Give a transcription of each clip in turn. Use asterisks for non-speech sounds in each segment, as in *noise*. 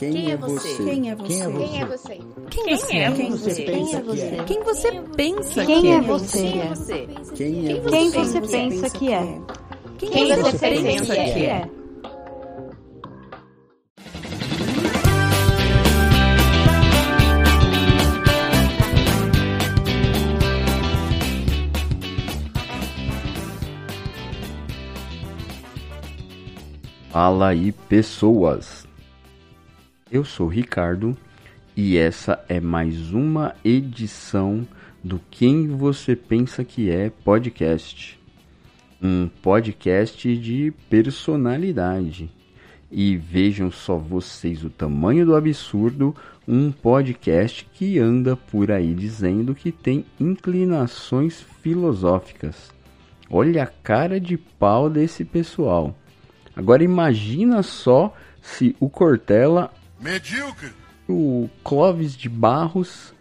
Quem é você? Quem é você? Quem é você? Quem você é? Quem você pensa que é? Quem você pensa que Quem é? é você? Quem é Quem você? você pensa que é? Quem Quem você você pensa pensa que é? Fala aí, pessoas! Eu sou Ricardo e essa é mais uma edição do Quem Você Pensa Que É podcast. Um podcast de personalidade. E vejam só vocês o tamanho do absurdo, um podcast que anda por aí dizendo que tem inclinações filosóficas. Olha a cara de pau desse pessoal. Agora imagina só se o Cortella, Medíocre. o Clóvis de Barros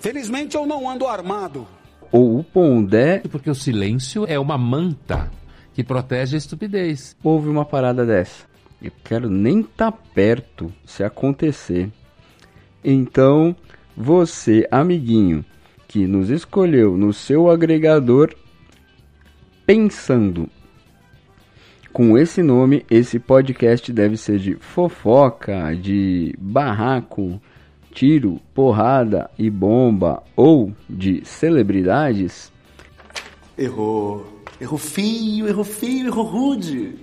Felizmente eu não ando armado. ou o Pondé Porque o silêncio é uma manta que protege a estupidez. ouve uma parada dessa. Eu quero nem estar perto se acontecer. Então, você, amiguinho, que nos escolheu no seu agregador pensando com esse nome, esse podcast deve ser de fofoca, de barraco, tiro, porrada e bomba ou de celebridades. Errou. Errou feio, errou feio, errou rude.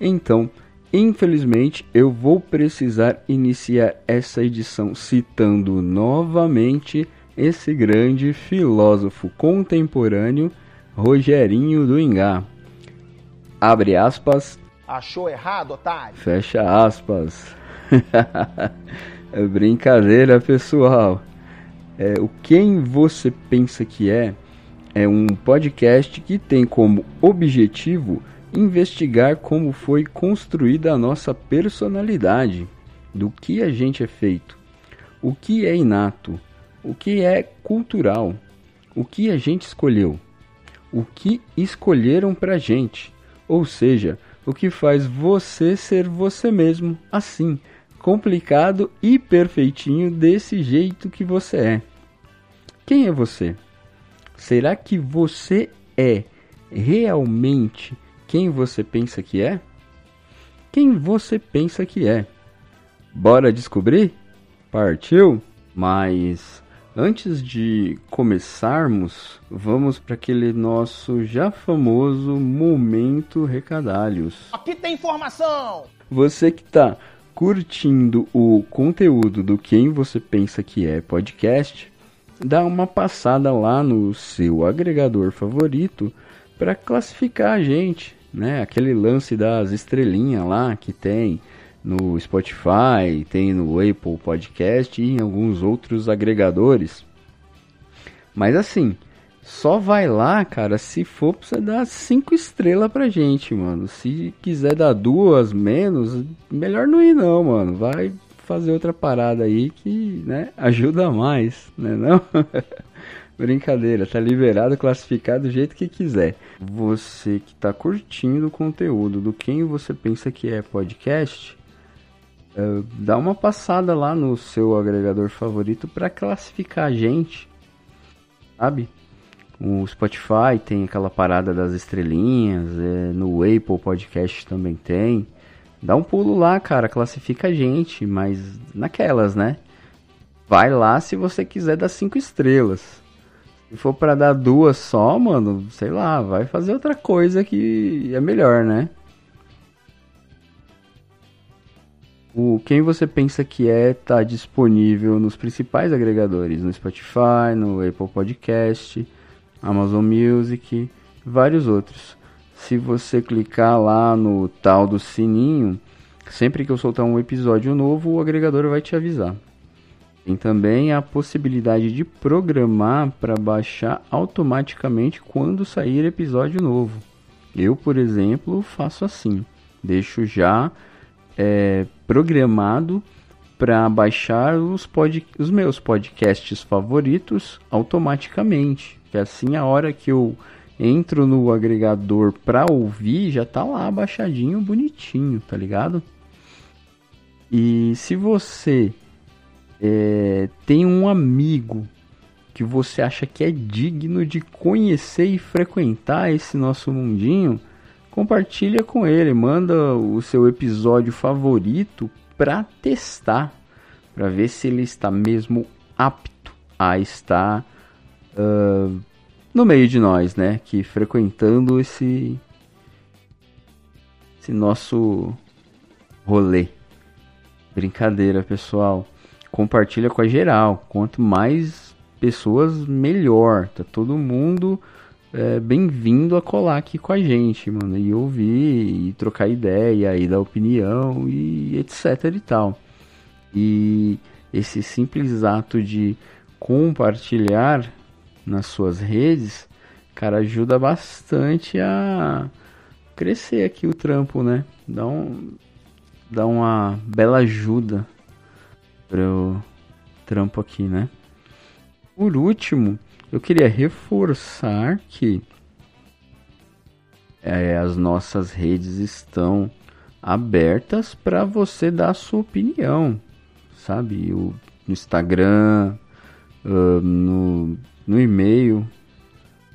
Então, infelizmente, eu vou precisar iniciar essa edição citando novamente esse grande filósofo contemporâneo, Rogerinho do Ingá. Abre aspas, Achou errado, otário? fecha aspas. *laughs* é brincadeira, pessoal. É, o Quem Você Pensa Que É é um podcast que tem como objetivo investigar como foi construída a nossa personalidade, do que a gente é feito, o que é inato, o que é cultural, o que a gente escolheu, o que escolheram pra gente, ou seja, o que faz você ser você mesmo, assim, complicado e perfeitinho desse jeito que você é. Quem é você? Será que você é realmente quem você pensa que é? Quem você pensa que é? Bora descobrir? Partiu? Mas antes de começarmos, vamos para aquele nosso já famoso momento recadalhos. Aqui tem informação! Você que está curtindo o conteúdo do Quem Você Pensa Que É podcast, dá uma passada lá no seu agregador favorito para classificar a gente, né? Aquele lance das estrelinhas lá que tem no Spotify, tem no Apple Podcast e em alguns outros agregadores. Mas assim, só vai lá, cara, se for pra você dar cinco estrelas pra gente, mano. Se quiser dar duas menos, melhor não ir não, mano. Vai fazer outra parada aí que, né, ajuda mais, né não? *laughs* Brincadeira, tá liberado, classificado do jeito que quiser. Você que tá curtindo o conteúdo do Quem Você Pensa Que É Podcast, eh, dá uma passada lá no seu agregador favorito para classificar a gente, sabe? O Spotify tem aquela parada das estrelinhas, eh, no Apple Podcast também tem. Dá um pulo lá, cara, classifica a gente, mas naquelas, né? Vai lá se você quiser dar cinco estrelas. Se for pra dar duas só, mano, sei lá, vai fazer outra coisa que é melhor, né? O quem você pensa que é tá disponível nos principais agregadores, no Spotify, no Apple Podcast, Amazon Music, vários outros. Se você clicar lá no tal do sininho, sempre que eu soltar um episódio novo, o agregador vai te avisar. Tem também a possibilidade de programar para baixar automaticamente quando sair episódio novo. Eu, por exemplo, faço assim. Deixo já é, programado para baixar os, pod, os meus podcasts favoritos automaticamente. Que assim, a hora que eu entro no agregador para ouvir, já tá lá baixadinho, bonitinho, tá ligado? E se você é, tem um amigo que você acha que é digno de conhecer e frequentar esse nosso mundinho, compartilha com ele, manda o seu episódio favorito para testar, para ver se ele está mesmo apto a estar uh, no meio de nós, né? Que frequentando esse esse nosso rolê. Brincadeira, pessoal. Compartilha com a geral. Quanto mais pessoas, melhor. Tá todo mundo é, bem-vindo a colar aqui com a gente, mano. E ouvir, e trocar ideia, e dar opinião, e etc e tal. E esse simples ato de compartilhar nas suas redes, cara, ajuda bastante a crescer aqui o trampo, né? Dá, um, dá uma bela ajuda pro trampo aqui, né? Por último, eu queria reforçar que é, as nossas redes estão abertas para você dar a sua opinião, sabe? O, no Instagram, uh, no, no e-mail,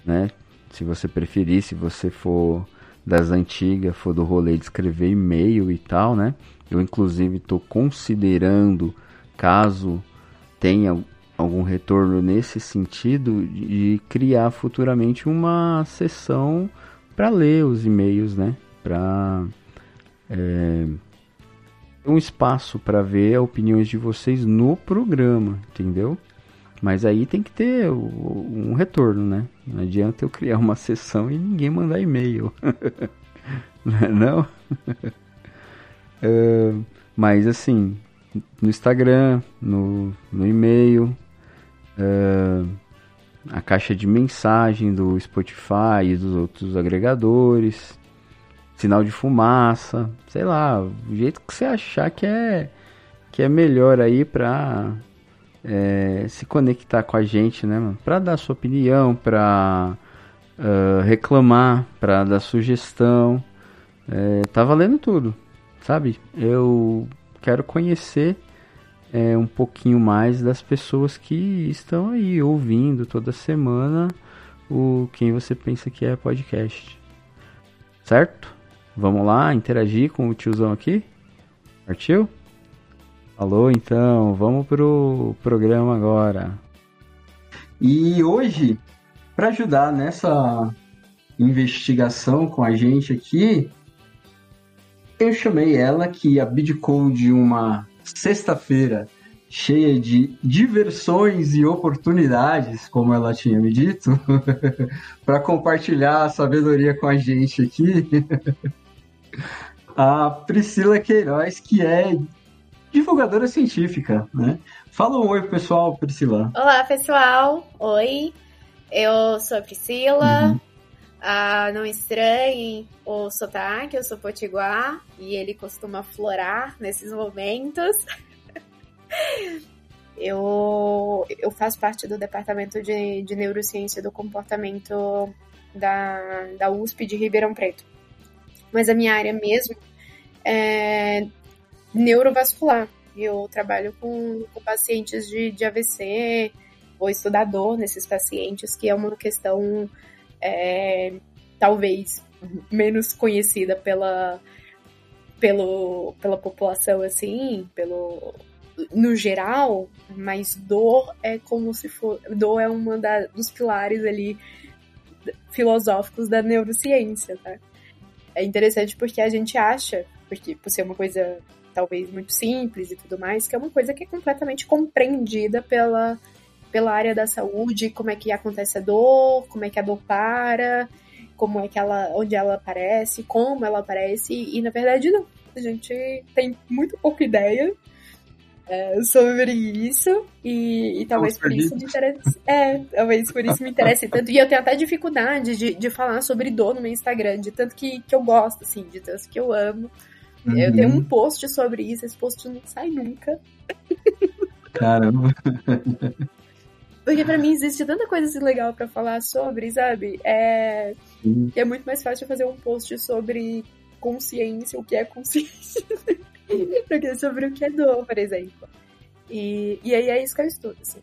né? Se você preferir, se você for das antigas, for do rolê de escrever e-mail e tal, né? Eu inclusive estou considerando, caso tenha algum retorno nesse sentido, de criar futuramente uma sessão para ler os e-mails, né? Para é, um espaço para ver opiniões de vocês no programa, entendeu? Mas aí tem que ter um retorno, né? Não adianta eu criar uma sessão e ninguém mandar e-mail. *laughs* Não? uh, *laughs* mas assim, no Instagram, no, no e-mail, uh, a caixa de mensagem do Spotify e dos outros agregadores, sinal de fumaça, sei lá, o jeito que você achar que é que é melhor aí pra é, se conectar com a gente, né, mano? Pra dar sua opinião, pra uh, reclamar, pra dar sugestão. É, tá valendo tudo, sabe? Eu quero conhecer é, um pouquinho mais das pessoas que estão aí ouvindo toda semana o Quem Você Pensa Que É podcast. Certo? Vamos lá interagir com o tiozão aqui? Partiu? Alô, então, vamos pro programa agora. E hoje, para ajudar nessa investigação com a gente aqui, eu chamei ela que abdicou de uma sexta-feira cheia de diversões e oportunidades, como ela tinha me dito, *laughs* para compartilhar a sabedoria com a gente aqui. *laughs* a Priscila Queiroz, que é divulgadora científica, né? Fala um oi pessoal, Priscila. Olá, pessoal. Oi. Eu sou a Priscila. Uhum. Não estranhem o sotaque, eu sou potiguar e ele costuma florar nesses momentos. *laughs* eu, eu faço parte do departamento de, de neurociência do comportamento da, da USP de Ribeirão Preto. Mas a minha área mesmo é neurovascular. Eu trabalho com, com pacientes de, de AVC, vou estudar dor nesses pacientes, que é uma questão é, talvez menos conhecida pela, pelo, pela população, assim, pelo no geral, mas dor é como se for. Dor é uma da, dos pilares ali filosóficos da neurociência, tá? É interessante porque a gente acha, porque por ser uma coisa talvez muito simples e tudo mais, que é uma coisa que é completamente compreendida pela, pela área da saúde, como é que acontece a dor, como é que a dor para, como é que ela, onde ela aparece, como ela aparece, e na verdade não. A gente tem muito pouca ideia é, sobre isso e, e talvez por isso me interesse. É, talvez por isso me interesse tanto. E eu tenho até dificuldade de, de falar sobre dor no meu Instagram, de tanto que, que eu gosto, assim, de tanto que eu amo. Uhum. Eu tenho um post sobre isso, esse post não sai nunca. Caramba. *laughs* Porque pra mim existe tanta coisa assim legal para falar sobre, sabe? É... Uhum. é muito mais fácil fazer um post sobre consciência, o que é consciência. *laughs* porque é sobre o que é dor, por exemplo. E, e aí é isso que eu estudo, assim.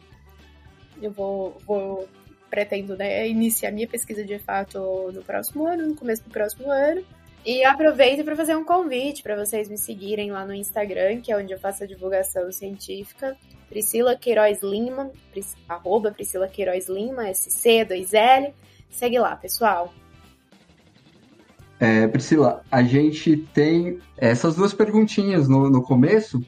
Eu vou, vou pretendo né, iniciar minha pesquisa de fato no próximo ano, no começo do próximo ano. E aproveito para fazer um convite para vocês me seguirem lá no Instagram, que é onde eu faço a divulgação científica. Priscila Queiroz Lima, arroba Priscila Queiroz Lima, SC, 2L. Segue lá, pessoal. É, Priscila, a gente tem essas duas perguntinhas no, no começo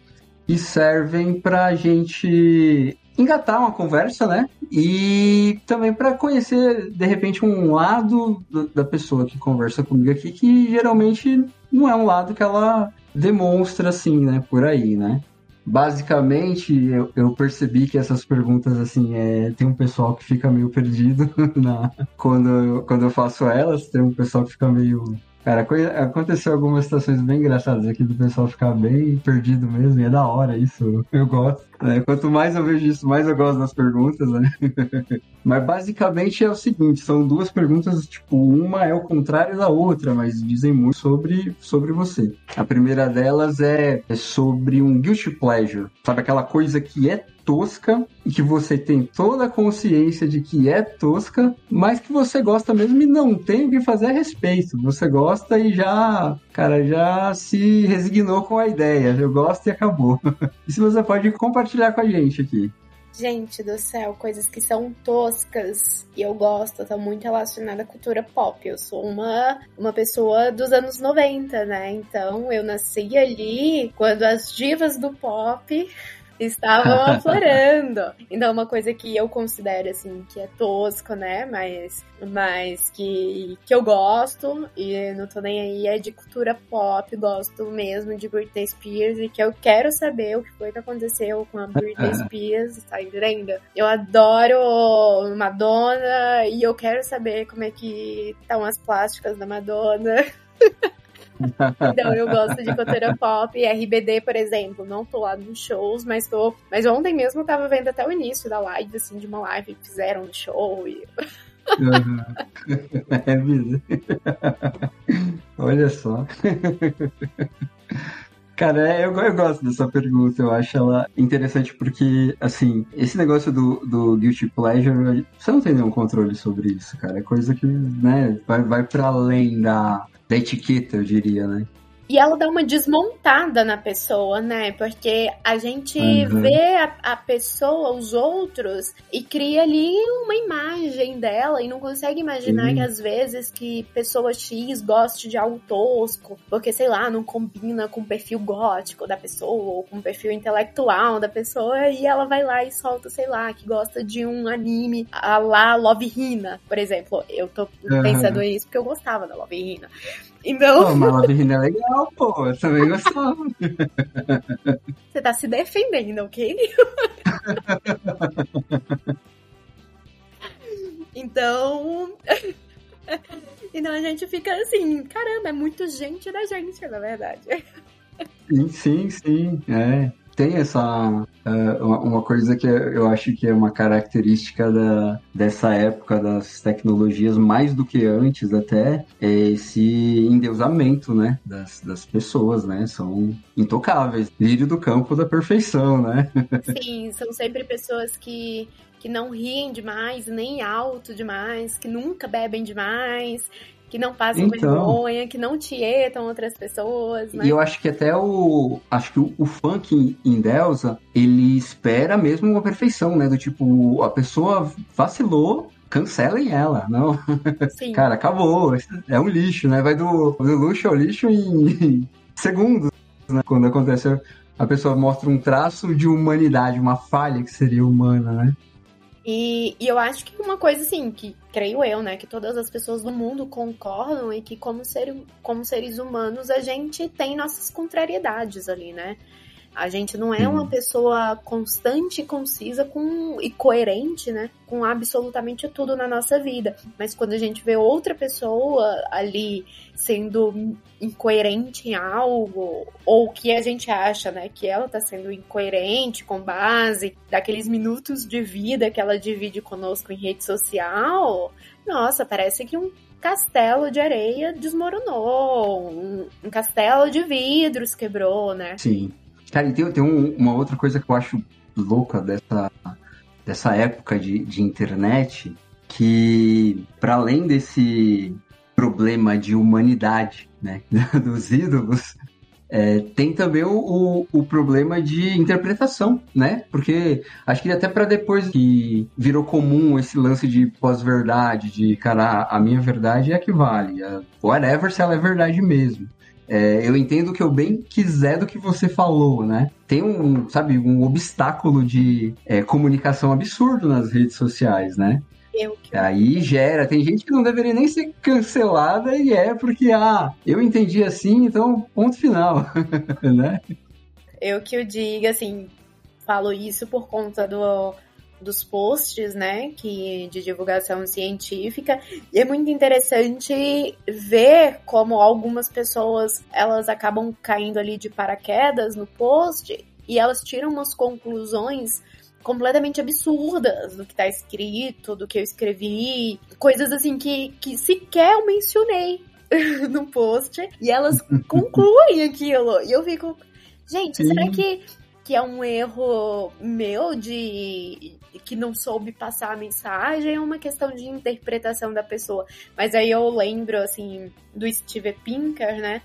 que servem para a gente engatar uma conversa, né? E também para conhecer, de repente, um lado da pessoa que conversa comigo aqui, que geralmente não é um lado que ela demonstra assim, né? Por aí, né? Basicamente, eu, eu percebi que essas perguntas, assim, é, tem um pessoal que fica meio perdido *laughs* na, quando, eu, quando eu faço elas, tem um pessoal que fica meio Cara, aconteceu algumas situações bem engraçadas aqui do pessoal ficar bem perdido mesmo, e é da hora isso, eu gosto. Né? Quanto mais eu vejo isso, mais eu gosto das perguntas, né? *laughs* mas basicamente é o seguinte, são duas perguntas, tipo, uma é o contrário da outra, mas dizem muito sobre, sobre você. A primeira delas é, é sobre um guilty pleasure, sabe aquela coisa que é tosca e que você tem toda a consciência de que é tosca, mas que você gosta mesmo e não tem o que fazer a respeito. Você gosta e já, cara, já se resignou com a ideia. Eu gosto e acabou. *laughs* e se você pode compartilhar com a gente aqui. Gente do céu, coisas que são toscas e eu gosto, tá muito relacionada à cultura pop. Eu sou uma, uma pessoa dos anos 90, né? Então eu nasci ali quando as divas do pop estavam *laughs* aflorando. Então, uma coisa que eu considero, assim, que é tosco, né? Mas, mas que, que eu gosto e não tô nem aí, é de cultura pop, gosto mesmo de Britney Spears e que eu quero saber o que foi que aconteceu com a Britney *laughs* Spears, tá entendendo? Eu adoro Madonna e eu quero saber como é que estão as plásticas da Madonna. *laughs* Então eu gosto de cultura pop. E RBD, por exemplo, não tô lá nos shows, mas tô. Mas ontem mesmo eu tava vendo até o início da live, assim, de uma live que fizeram no show. E... Uhum. *laughs* Olha só. Cara, é, eu, eu, gosto dessa pergunta, eu acho ela interessante porque, assim, esse negócio do, do Guilty Pleasure, você não tem nenhum controle sobre isso, cara. É coisa que, né, vai, vai para além da, da etiqueta, eu diria, né? E ela dá uma desmontada na pessoa, né? Porque a gente uhum. vê a, a, pessoa, os outros, e cria ali uma imagem dela e não consegue imaginar uhum. que às vezes que pessoa X goste de algo tosco, porque, sei lá, não combina com o perfil gótico da pessoa ou com o perfil intelectual da pessoa, e ela vai lá e solta, sei lá, que gosta de um anime a lá Love Hina, por exemplo. Eu tô uhum. pensando isso porque eu gostava da Love Hina. Então. Pô, mas Love Hina é legal, pô. Eu também gostava. Você tá se defendendo, ok? então. então a gente fica assim, caramba, é muito gente da gente, na verdade. Sim, sim, sim. É tem essa uh, uma coisa que eu acho que é uma característica da, dessa época das tecnologias mais do que antes até é esse endeusamento né das, das pessoas né são intocáveis. Lírio do campo da perfeição né? *laughs* Sim são sempre pessoas que que não riem demais, nem alto demais, que nunca bebem demais, que não passam então, vergonha, que não tietam outras pessoas. Né? E eu acho que até o. Acho que o, o funk em Delza, ele espera mesmo uma perfeição, né? Do tipo, a pessoa vacilou, cancelem ela, não. Sim. *laughs* Cara, acabou. É um lixo, né? Vai do, do luxo ao lixo em *laughs* segundos, né? Quando acontece, a pessoa mostra um traço de humanidade, uma falha que seria humana, né? E, e, eu acho que uma coisa assim, que creio eu, né, que todas as pessoas do mundo concordam e que como, ser, como seres humanos a gente tem nossas contrariedades ali, né? A gente não é uma pessoa constante, concisa com, e coerente, né? Com absolutamente tudo na nossa vida. Mas quando a gente vê outra pessoa ali sendo incoerente em algo, ou que a gente acha, né, que ela tá sendo incoerente com base daqueles minutos de vida que ela divide conosco em rede social, nossa, parece que um castelo de areia desmoronou, um, um castelo de vidros quebrou, né? Sim. Cara, e tem, tem um- uma outra coisa que eu acho louca dessa, dessa época de, de internet, que para além desse problema de humanidade, né, *laughs* dos ídolos, é, tem também o, o, o problema de interpretação, né? Porque acho que até para depois que virou comum esse lance de pós-verdade, de cara, a minha verdade é a que vale, a- whatever se ela é verdade mesmo. É, eu entendo o que eu bem quiser do que você falou, né? Tem um, sabe, um obstáculo de é, comunicação absurdo nas redes sociais, né? Eu que Aí gera, tem gente que não deveria nem ser cancelada e é porque, ah, eu entendi assim, então ponto final, *laughs* né? Eu que eu diga, assim, falo isso por conta do, dos posts, né, que, de divulgação científica. E é muito interessante ver como algumas pessoas, elas acabam caindo ali de paraquedas no post e elas tiram umas conclusões completamente absurdas do que tá escrito, do que eu escrevi, coisas assim que, que sequer eu mencionei *laughs* no post, e elas concluem *laughs* aquilo. E eu fico, Gente, Sim. será que, que é um erro meu de que não soube passar a mensagem? É uma questão de interpretação da pessoa. Mas aí eu lembro, assim, do Steve Pinker, né?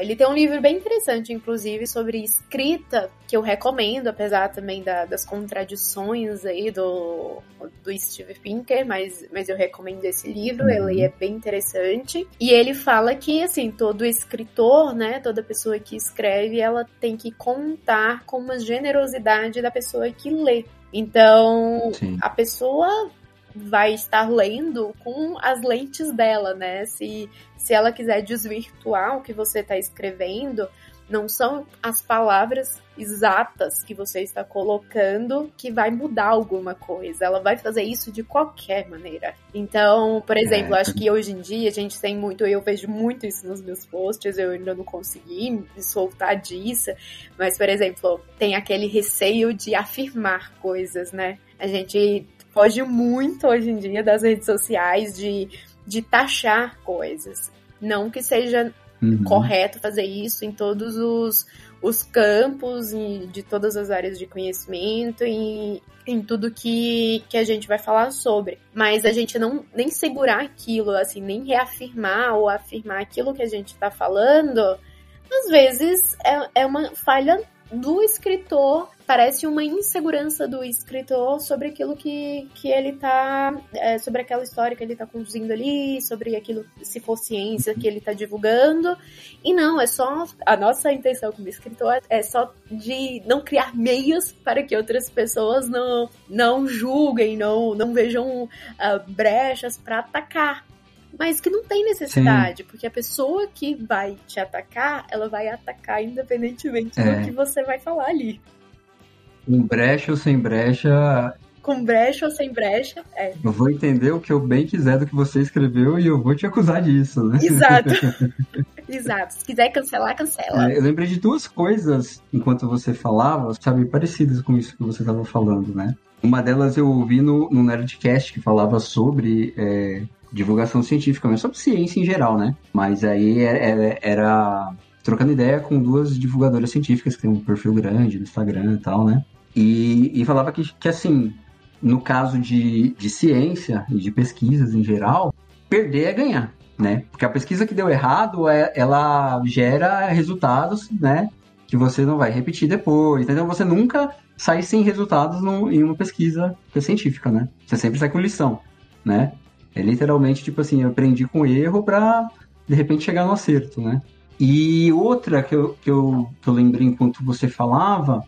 Ele tem um livro bem interessante, inclusive, sobre escrita, que eu recomendo, apesar também da- das contradições aí do, do Steve Pinker, mas, mas eu recomendo esse livro, Uhum. ele é bem interessante. E ele fala que, assim, todo escritor, né, toda pessoa que escreve, ela tem que contar com uma generosidade da pessoa que lê. Então, Sim. a pessoa vai estar lendo com as lentes dela, né? Se, se ela quiser desvirtuar o que você está escrevendo, não são as palavras exatas que você está colocando que vai mudar alguma coisa. Ela vai fazer isso de qualquer maneira. Então, por exemplo, É. acho que hoje em dia a gente tem muito, eu vejo muito isso nos meus posts, eu ainda não consegui me soltar disso, mas, por exemplo, tem aquele receio de afirmar coisas, né? A gente foge muito hoje em dia das redes sociais de, de taxar coisas. Não que seja Uhum. correto fazer isso em todos os, os campos e de todas as áreas de conhecimento e em tudo que, que a gente vai falar sobre. Mas a gente não nem segurar aquilo, assim, nem reafirmar ou afirmar aquilo que a gente está falando, às vezes é, é uma falha do escritor, parece uma insegurança do escritor sobre aquilo que, que ele tá. é, sobre aquela história que ele tá conduzindo ali, sobre aquilo, se for ciência, que ele tá divulgando. E não, é só. A nossa intenção como escritor é só de não criar meios para que outras pessoas não, não julguem, não, não vejam ah, brechas para atacar. Mas que não tem necessidade, porque a pessoa que vai te atacar, ela vai atacar independentemente É. do que você vai falar ali. Com brecha ou sem brecha, Com brecha ou sem brecha, é. eu vou entender o que eu bem quiser do que você escreveu e eu vou te acusar disso, né? Exato. *laughs* Exato. Se quiser cancelar, cancela. É, eu lembrei de duas coisas enquanto você falava, sabe, parecidas com isso que você estava falando, né? Uma delas eu ouvi no, no Nerdcast que falava sobre é, divulgação científica, mas sobre ciência em geral, né? Mas aí era, era- era trocando ideia com duas divulgadoras científicas que tem um perfil grande no Instagram e tal, né? E, e falava que, que, assim, no caso de, de ciência e de pesquisas em geral, perder é ganhar, né? Porque a pesquisa que deu errado, é, ela gera resultados, né? Que você não vai repetir depois. Então você nunca sai sem resultados no- em uma pesquisa é científica, né? Você sempre sai com lição, né? É literalmente tipo assim, eu aprendi com erro pra de repente chegar no acerto, né? E outra que eu, que eu, que eu lembrei enquanto você falava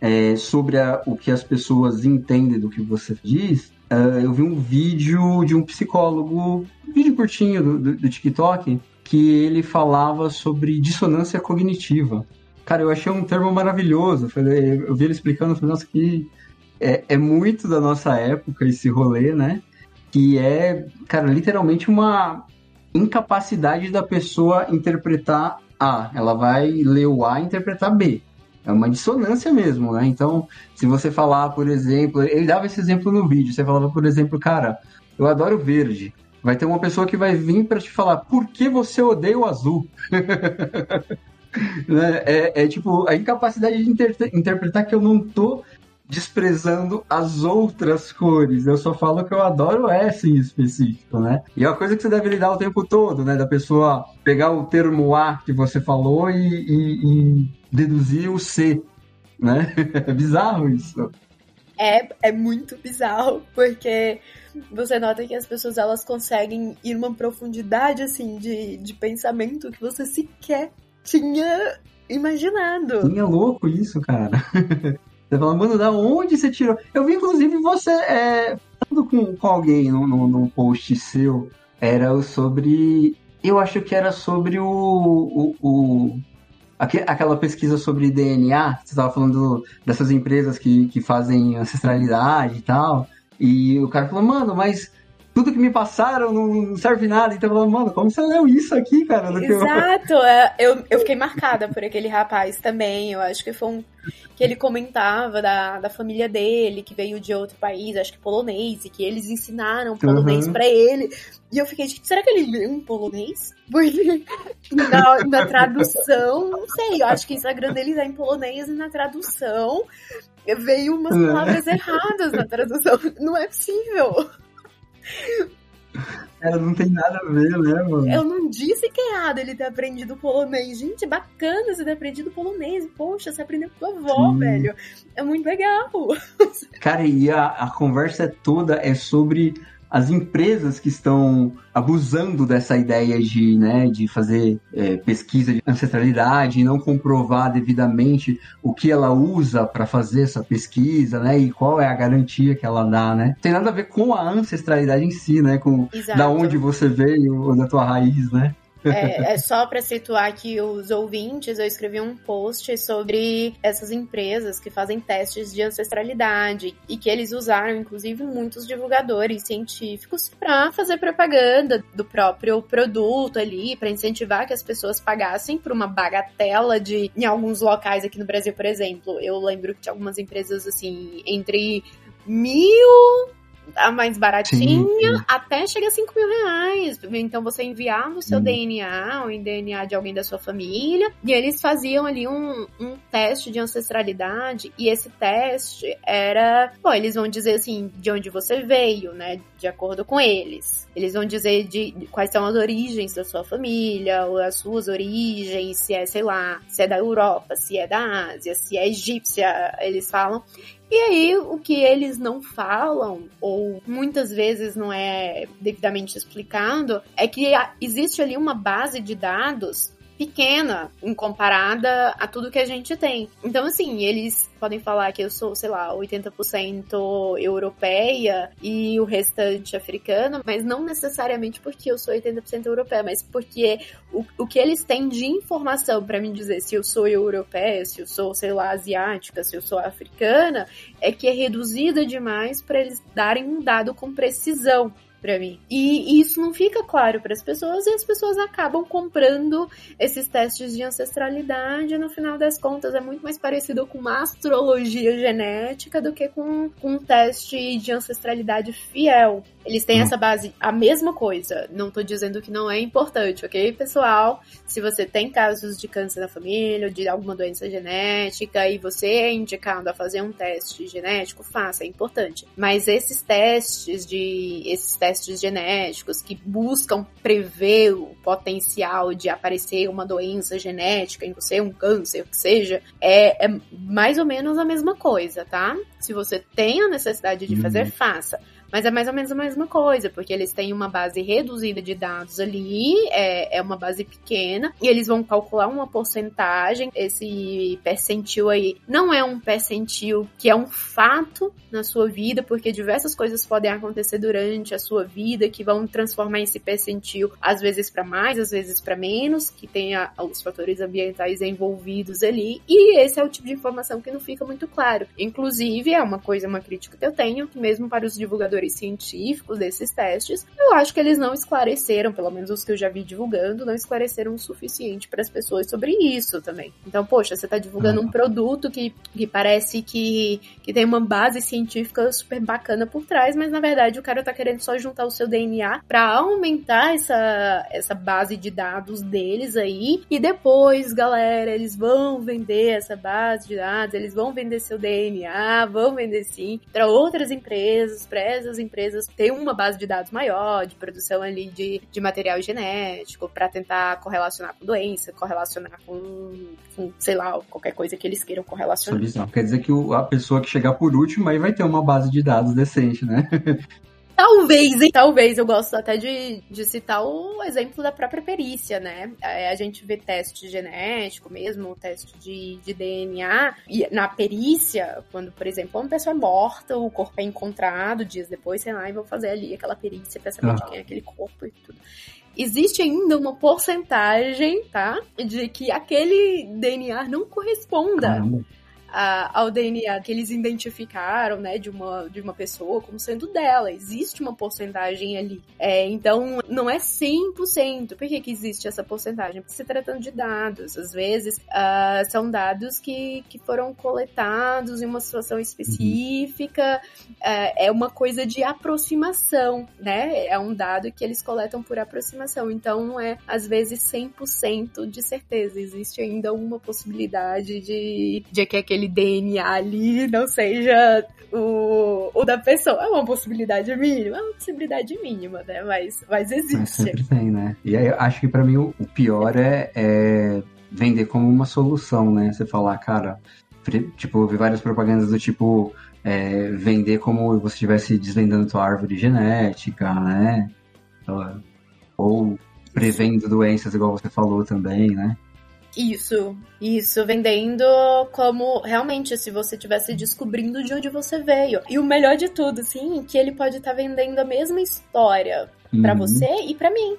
é, sobre a- o que as pessoas entendem do que você diz, ah, eu vi um vídeo de um psicólogo, um vídeo curtinho do, do, do TikTok, que ele falava sobre dissonância cognitiva. cara, eu achei um termo maravilhoso. Eu vi ele explicando, eu falei, nossa, que é, é muito da nossa época esse rolê, né? Que é, cara, literalmente uma incapacidade da pessoa interpretar A. Ela vai ler o A e interpretar B. É uma dissonância mesmo, né? Então, se você falar, por exemplo, ele dava esse exemplo no vídeo, você falava, por exemplo, cara, eu adoro verde. Vai ter uma pessoa que vai vir para te falar, por que você odeia o azul? *laughs* né? é, é, tipo, a incapacidade de inter interpretar que eu não tô desprezando as outras cores. Eu só falo que eu adoro essa em específico, né? E é uma coisa que você deve lidar o tempo todo, né? Da pessoa pegar o termo A que você falou e, e, e deduzir o C, né? *laughs* É bizarro isso. É, é muito bizarro, porque você nota que as pessoas elas conseguem ir numa profundidade assim de, de pensamento que você sequer tinha imaginado. Sim, é louco isso, cara. *laughs* Você fala, mano, da onde você tirou? Eu vi, inclusive, você é, falando com, com alguém num, num post seu, era sobre. Eu acho que era sobre o. o, o aquela pesquisa sobre DNA, você estava falando dessas empresas que, que fazem ancestralidade e tal. E o cara falou, mano, mas tudo que me passaram não serve nada. Então, eu mano, como você leu isso aqui, cara? Exato, eu... É, eu, eu fiquei marcada por aquele rapaz também. Eu acho que foi um. que ele comentava da, da família dele, que veio de outro país, acho que polonês, e que eles ensinaram polonês uhum. para ele. E eu fiquei, tipo, será que ele leu um polonês? Porque na, na tradução, não sei, eu acho que o Instagram deles é em polonês e na tradução veio umas é. palavras erradas na tradução. Não é possível. Cara, não tem nada a ver, né, mano? Eu não disse que é errado ele ter aprendido polonês. Gente, bacana você ter aprendido polonês. Poxa, você aprendeu com tua avó, Sim. velho. É muito legal. *laughs* Cara, e a, a conversa toda é sobre as empresas que estão abusando dessa ideia de, né, de fazer é, pesquisa de ancestralidade e não comprovar devidamente o que ela usa para fazer essa pesquisa, né, e qual é a garantia que ela dá, né? Tem nada a ver com a ancestralidade em si, né, com Exato. da onde você veio ou da tua raiz, né? É, é só para situar aqui os ouvintes, eu escrevi um post sobre essas empresas que fazem testes de ancestralidade e que eles usaram, inclusive, muitos divulgadores científicos para fazer propaganda do próprio produto ali, para incentivar que as pessoas pagassem por uma bagatela de. Em alguns locais aqui no Brasil, por exemplo, eu lembro que tinha algumas empresas assim, entre mil a mais baratinha, sim, sim. até chega a 5 mil reais. Então você enviava o seu hum. DNA, ou o DNA de alguém da sua família, e eles faziam ali um, um teste de ancestralidade, e esse teste era, bom, eles vão dizer assim, de onde você veio, né, de acordo com eles. Eles vão dizer de, de quais são as origens da sua família, ou as suas origens, se é, sei lá, se é da Europa, se é da Ásia, se é egípcia, eles falam. E aí, o que eles não falam, ou muitas vezes não é devidamente explicado, é que existe ali uma base de dados pequena em comparada a tudo que a gente tem. Então, assim, eles podem falar que eu sou, sei lá, 80% europeia e o restante africano, mas não necessariamente porque eu sou 80% europeia, mas porque o, o que eles têm de informação para me dizer se eu sou europeia, se eu sou, sei lá, asiática, se eu sou africana, é que é reduzida demais para eles darem um dado com precisão para mim. E, isso não fica claro para as pessoas e as pessoas acabam comprando esses testes de ancestralidade. E no final das contas, é muito mais parecido com uma astrologia genética do que com, com um teste de ancestralidade fiel. Eles têm hum. essa base, a mesma coisa. Não tô dizendo que não é importante, ok, pessoal? Se você tem casos de câncer na família, ou de alguma doença genética, e você é indicado a fazer um teste genético, faça, é importante. Mas esses testes de. esses testes genéticos que buscam prever o potencial de aparecer uma doença genética em você, um câncer, o que seja, é, é mais ou menos a mesma coisa, tá? Se você tem a necessidade de fazer, uhum. faça Mas é mais ou menos a mesma coisa, porque eles têm uma base reduzida de dados ali, é, é uma base pequena, e eles vão calcular uma porcentagem. Esse percentil aí não é um percentil que é um fato na sua vida, porque diversas coisas podem acontecer durante a sua vida que vão transformar esse percentil, às vezes para mais, às vezes para menos, que tenha os fatores ambientais envolvidos ali, e esse é o tipo de informação que não fica muito claro. Inclusive, é uma coisa, uma crítica que eu tenho, que mesmo para os divulgadores científicos desses testes, eu acho que eles não esclareceram, pelo menos os que eu já vi divulgando, não esclareceram o suficiente para as pessoas sobre isso também. Então, poxa, você está divulgando um produto que, que parece que, que tem uma base científica super bacana por trás, mas na verdade o cara tá querendo só juntar o seu DNA para aumentar essa, essa base de dados deles aí. E depois, galera, eles vão vender essa base de dados, eles vão vender seu DNA, vão vender sim para outras empresas, para essas empresas ter uma base de dados maior, de produção ali de, de material genético, para tentar correlacionar com doença, correlacionar com, com, sei lá, qualquer coisa que eles queiram correlacionar. Quer dizer que a pessoa que chegar por último aí vai ter uma base de dados decente, né? Talvez, hein? Talvez, eu gosto até de, de citar o exemplo da própria perícia, né? É, a gente vê teste genético mesmo, teste de, de DNA, e na perícia, quando, por exemplo, uma pessoa é morta, o corpo é encontrado dias depois, sei lá, e vão fazer ali aquela perícia pra saber de Ah. quem é aquele corpo e tudo. Existe ainda uma porcentagem, tá? De que aquele DNA não corresponda Caramba. A- ao DNA que eles identificaram, né, de uma, de uma pessoa como sendo dela. Existe uma porcentagem ali. É, então, não é 100%. Por que, que existe essa porcentagem? Porque se tratando de dados. Às vezes, ah, são dados que, que foram coletados em uma situação específica. É, é uma coisa de aproximação, né? É um dado que eles coletam por aproximação. Então, não é, às vezes, 100% de certeza. Existe ainda uma possibilidade de, de que aquele DNA ali não seja o, o da pessoa. É uma possibilidade mínima, é uma possibilidade mínima, né? Mas, mas Mas existe. sempre tem, né? E aí eu acho que pra mim o, o pior é, é vender como uma solução, né? Você falar, cara, tipo, eu vi várias propagandas do tipo é, vender como você estivesse desvendando tua árvore genética, né? Ou prevendo doenças, igual você falou também, né? Isso, isso, vendendo como realmente se você estivesse descobrindo de onde você veio. E o melhor de tudo, sim, que ele pode estar vendendo a mesma história pra Uhum. você e pra mim.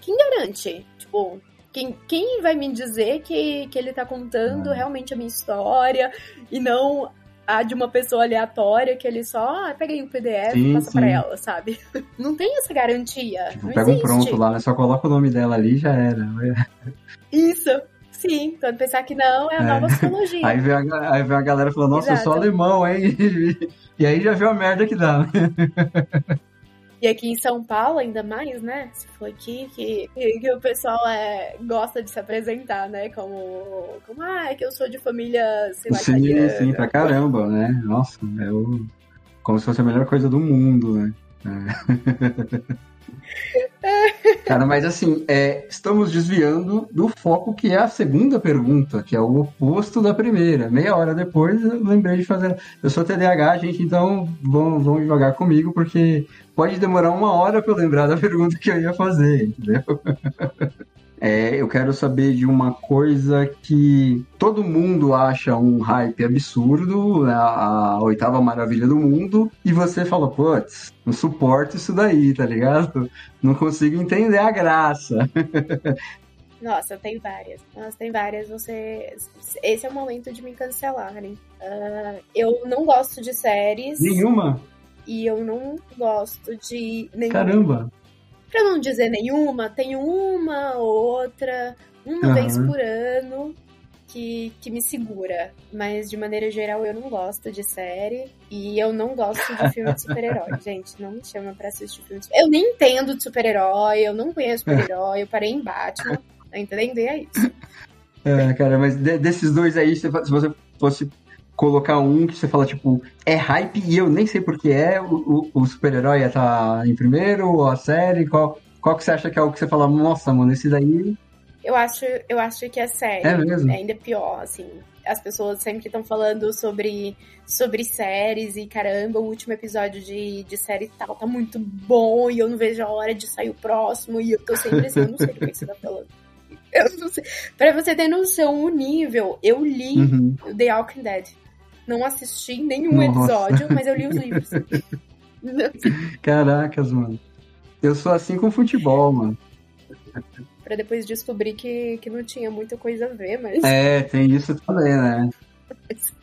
Quem garante? Tipo, quem, quem vai me dizer que, que ele tá contando Ah. realmente a minha história e não a de uma pessoa aleatória que ele só, ah, pega aí o PDF e Sim, passa sim. pra ela, sabe? *laughs* Não tem essa garantia. Tipo, pega um existe. pronto lá, né? Só coloca o nome dela ali e já era. Isso. Sim, quando pensar que não, é a É. nova psicologia. Aí vem a, aí vem a galera falando, nossa, eu sou Exato. alemão, hein? *laughs* E aí já viu a merda que dá, né? *laughs* E aqui em São Paulo, ainda mais, né? Se for aqui que, que, que o pessoal é, gosta de se apresentar, né? Como, como, ah, é que eu sou de família, sei lá, Sim, italiana. sim, pra caramba, né? Nossa, é o... como se fosse a melhor coisa do mundo, né? É. *laughs* *laughs* Cara, mas assim, é, estamos desviando do foco que é a segunda pergunta, que é o oposto da primeira. Meia hora depois eu lembrei de fazer. Eu sou TDAH, gente, então vão, vão devagar comigo, porque pode demorar uma hora pra eu lembrar da pergunta que eu ia fazer, entendeu? *laughs* É, eu quero saber de uma coisa que todo mundo acha um hype absurdo, né, a, a oitava maravilha do mundo, e você fala, putz, não suporto isso daí, tá ligado? Não consigo entender a graça. *laughs* Nossa, tem várias. Nossa, tem várias. Você. Esse é o momento de me cancelarem. Ah, eu não gosto de séries. Nenhuma? E eu não gosto de nenhuma. Caramba! Pra não dizer nenhuma, tem uma outra, uma Aham. vez por ano, que, que me segura. Mas de maneira geral eu não gosto de série e eu não gosto de filme de super-herói. *laughs* Gente, não me chama pra assistir filme de Eu nem entendo de super-herói, eu não conheço super-herói, eu parei em Batman, tá entendendo? E é isso. *laughs* É, cara, mas de- desses dois aí, se se você fosse colocar um que você fala, tipo, é hype e eu nem sei por que é, o, o, o super-herói ia estar em primeiro, ou a série, qual, qual que você acha que é o que você fala, nossa, mano, esse daí Eu acho, eu acho que é série. É mesmo? ainda pior, assim. as pessoas sempre estão falando sobre, sobre séries e caramba, o último episódio de, de série tal tá muito bom e eu não vejo a hora de sair o próximo e eu tô sempre assim, eu não sei do que você tá falando. Eu não sei. Pra você ter noção o nível, eu li Uhum. The Walking Dead. Não assisti nenhum Nossa. episódio, mas eu li os livros. *laughs* Caracas, mano. Eu sou assim com futebol, mano. pra depois descobrir que, que não tinha muita coisa a ver, mas, É, tem isso também, né? *laughs*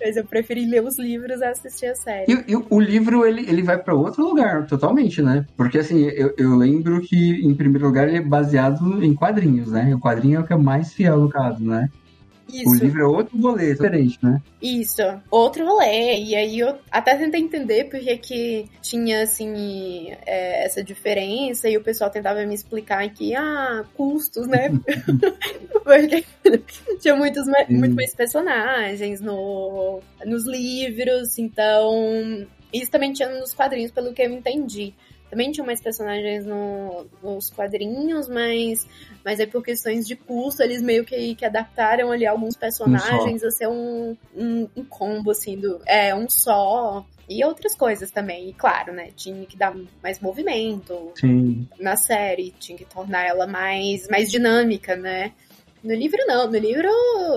mas eu preferi ler os livros a assistir a série. E, e o livro, ele, ele vai pra outro lugar, totalmente, né? Porque, assim, eu, eu lembro que, em primeiro lugar, ele é baseado em quadrinhos, né? O quadrinho é o que é mais fiel, no caso, né? O Isso, livro é outro boleto, diferente, né? isso. Outro rolê. E aí eu até tentei entender porque que tinha, assim, é, essa diferença e o pessoal tentava me explicar que, ah, custos, né? *laughs* porque tinha muitos, ma- Sim. muito mais personagens no, nos livros, então... Isso também tinha nos quadrinhos, pelo que eu entendi. Também tinha mais personagens no- nos quadrinhos, mas, mas aí por questões de custo, eles meio que, que adaptaram ali alguns personagens a ser um, um, um combo, assim, do, é, um só. E outras coisas também. E claro, né? Tinha que dar mais movimento Sim. na série, tinha que tornar ela mais, mais dinâmica, né? No livro não, no livro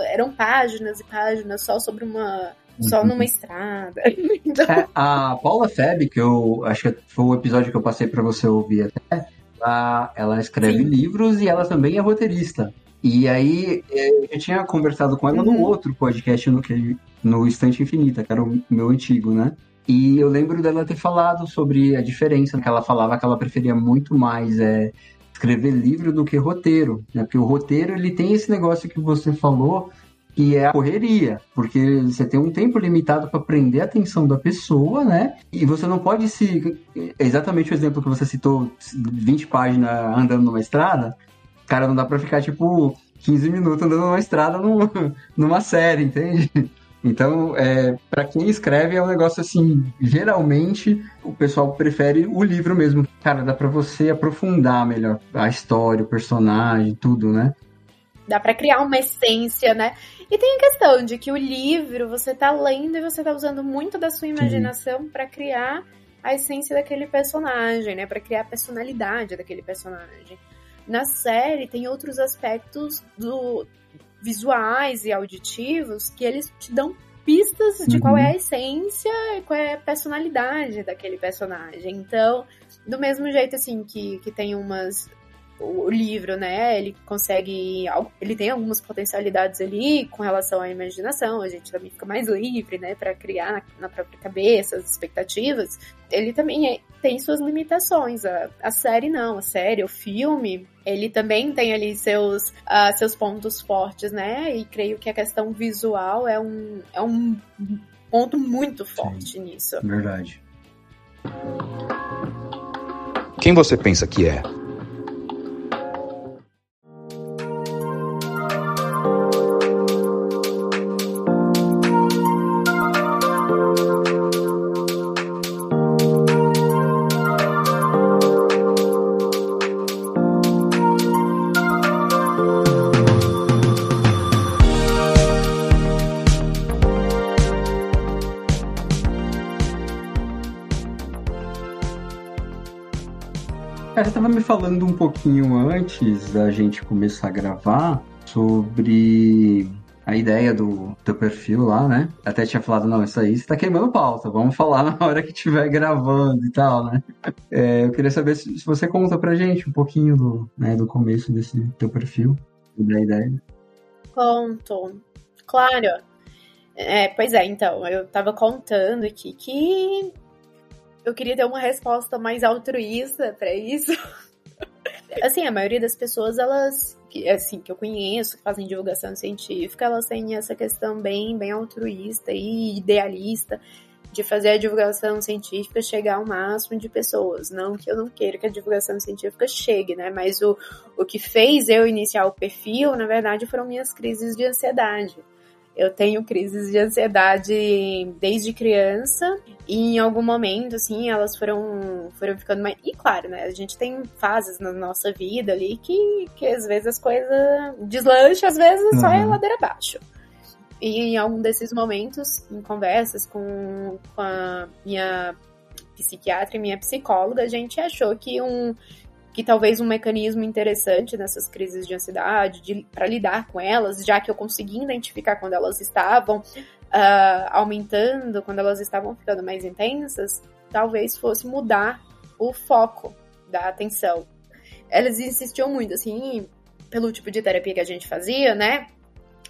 eram páginas e páginas só sobre uma. Só numa *laughs* estrada. Então, É, a Paula Feb, que eu acho que foi o episódio que eu passei pra você ouvir até, ela, ela escreve Sim. livros e ela também é roteirista. E aí, é, eu já tinha conversado com ela Uhum. no outro podcast, no, que, no Estante Infinita, que era o meu antigo, né? E eu lembro dela ter falado sobre a diferença, que ela falava que ela preferia muito mais é, escrever livro do que roteiro, né? Porque o roteiro, ele tem esse negócio que você falou, que é a correria, porque você tem um tempo limitado para prender a atenção da pessoa, né? E você não pode se. Exatamente o exemplo que você citou, 20 páginas andando numa estrada, cara, não dá para ficar tipo 15 minutos andando numa estrada num- *laughs* numa série, entende? Então, é, para quem escreve é um negócio assim, geralmente o pessoal prefere o livro mesmo. Cara, dá para você aprofundar melhor a história, o personagem, tudo, né? Dá pra criar uma essência, né? E tem a questão de que o livro, você tá lendo e você tá usando muito da sua imaginação pra criar a essência daquele personagem, né? Pra criar a personalidade daquele personagem. Na série tem outros aspectos do visuais e auditivos que eles te dão pistas de Uhum. qual é a essência e qual é a personalidade daquele personagem. Então, do mesmo jeito assim que, que tem umas o livro, né, ele consegue, ele tem algumas potencialidades ali com relação à imaginação, a gente também fica mais livre, né, para criar na, na própria cabeça as expectativas. Ele também é- tem suas limitações. A, a série não, a série, o filme, ele também tem ali seus, ah, seus pontos fortes, né, e creio que a questão visual é um, é um ponto muito forte nisso. Verdade. Quem você pensa que é? Falando um pouquinho antes da gente começar a gravar sobre a ideia do teu perfil lá, né? Até tinha falado, não, isso aí você tá queimando pauta, vamos falar *laughs* na hora que estiver gravando e tal, né? É, eu queria saber se, se você conta pra gente um pouquinho do, né, do começo desse teu perfil, da ideia. Conto. Claro. É, pois é, então, eu tava contando aqui que eu queria ter uma resposta mais altruísta pra isso. *laughs* assim, a maioria das pessoas, elas, assim, que eu conheço, que fazem divulgação científica, elas têm essa questão bem, bem altruísta e idealista de fazer a divulgação científica chegar ao máximo de pessoas. Não que eu não queira que a divulgação científica chegue, né? Mas o, o que fez eu iniciar o perfil, na verdade, foram minhas crises de ansiedade. Eu tenho crises de ansiedade desde criança e em algum momento, assim, elas foram, foram ficando mais. E claro, né? A gente tem fases na nossa vida ali que, que às vezes as coisas deslancham, às vezes Uhum. ladeira abaixo. E em algum desses momentos, em conversas com, com a minha psiquiatra e minha psicóloga, a gente achou que um que talvez um mecanismo interessante nessas crises de ansiedade, para lidar com elas, já que eu consegui identificar quando elas estavam uh, aumentando, quando elas estavam ficando mais intensas, talvez fosse mudar o foco da atenção. Elas insistiam muito, assim, pelo tipo de terapia que a gente fazia, né?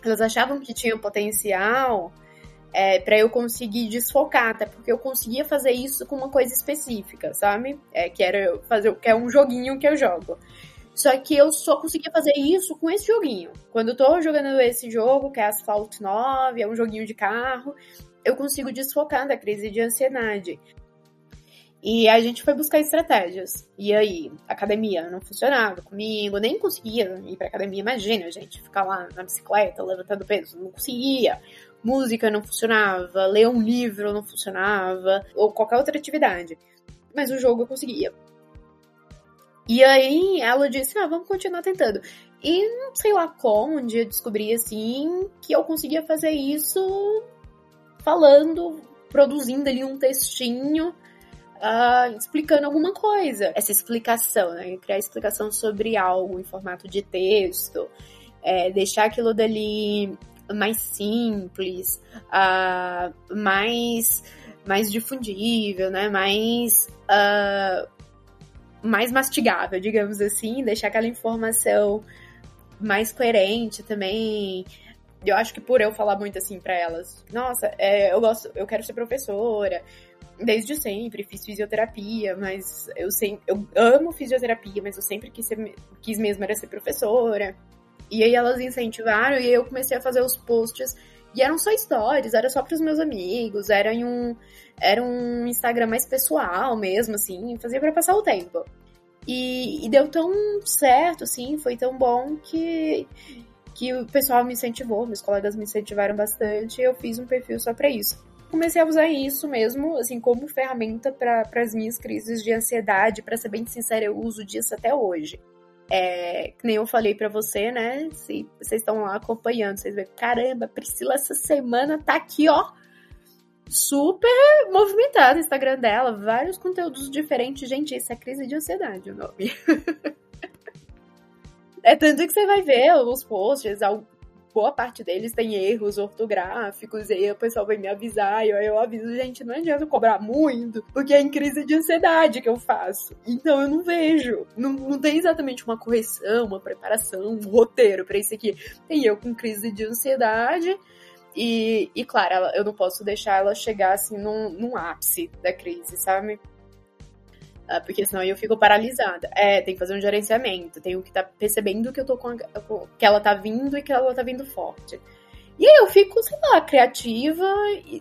Elas achavam que tinha potencial é, para eu conseguir desfocar, até porque eu conseguia fazer isso com uma coisa específica, sabe? É, que era fazer, que é um joguinho que eu jogo. Só que eu só conseguia fazer isso com esse joguinho. Quando eu tô jogando esse jogo, que é Asphalt 9, é um joguinho de carro, eu consigo desfocar da crise de ansiedade. E a gente foi buscar estratégias. E aí, academia não funcionava comigo, nem conseguia ir pra academia. Imagina, gente, ficar lá na bicicleta, levantando peso, não conseguia. Música não funcionava, ler um livro não funcionava, ou qualquer outra atividade. Mas o jogo eu conseguia. E aí ela disse: Ah, vamos continuar tentando. E não sei lá como, um dia eu descobri assim que eu conseguia fazer isso falando, produzindo ali um textinho uh, explicando alguma coisa. Essa explicação, né? Criar explicação sobre algo em formato de texto, é, deixar aquilo dali mais simples, uh, mais, mais difundível, né? Mais, uh, mais mastigável, digamos assim, deixar aquela informação mais coerente também. Eu acho que por eu falar muito assim para elas, nossa, é, eu gosto, eu quero ser professora, desde sempre, fiz fisioterapia, mas eu sempre, eu amo fisioterapia, mas eu sempre quis, ser, quis mesmo era ser professora. E aí elas incentivaram e eu comecei a fazer os posts e eram só stories, era só para os meus amigos, era em um era um Instagram mais pessoal mesmo assim, fazia para passar o tempo. E, e, deu tão certo, assim, foi tão bom que que o pessoal me incentivou, meus colegas me incentivaram bastante, e eu fiz um perfil só para isso comecei a usar isso mesmo, assim, como ferramenta para as minhas crises de ansiedade. Para ser bem sincera, eu uso disso até hoje. É, que nem eu falei para você, né? Se vocês estão lá acompanhando, vocês veem, caramba, Priscila essa semana tá aqui, ó, super movimentada no Instagram dela, vários conteúdos diferentes. Gente, isso é crise de ansiedade o nome. *laughs* é tanto que você vai ver os posts, boa parte deles tem erros ortográficos, e aí o pessoal vem me avisar, e eu, eu aviso, gente, não adianta cobrar muito, porque é em crise de ansiedade que eu faço. Então eu não vejo, não, não tem exatamente uma correção, uma preparação, um roteiro para isso aqui. Tem eu com crise de ansiedade, e, e claro, eu não posso deixar ela chegar assim num, num ápice da crise, sabe? Uh, porque senão eu fico paralisada. É, tem que fazer um gerenciamento, tenho que estar tá percebendo que eu tô com, que ela tá vindo e que ela tá vindo forte. E aí eu fico, sei lá, criativa,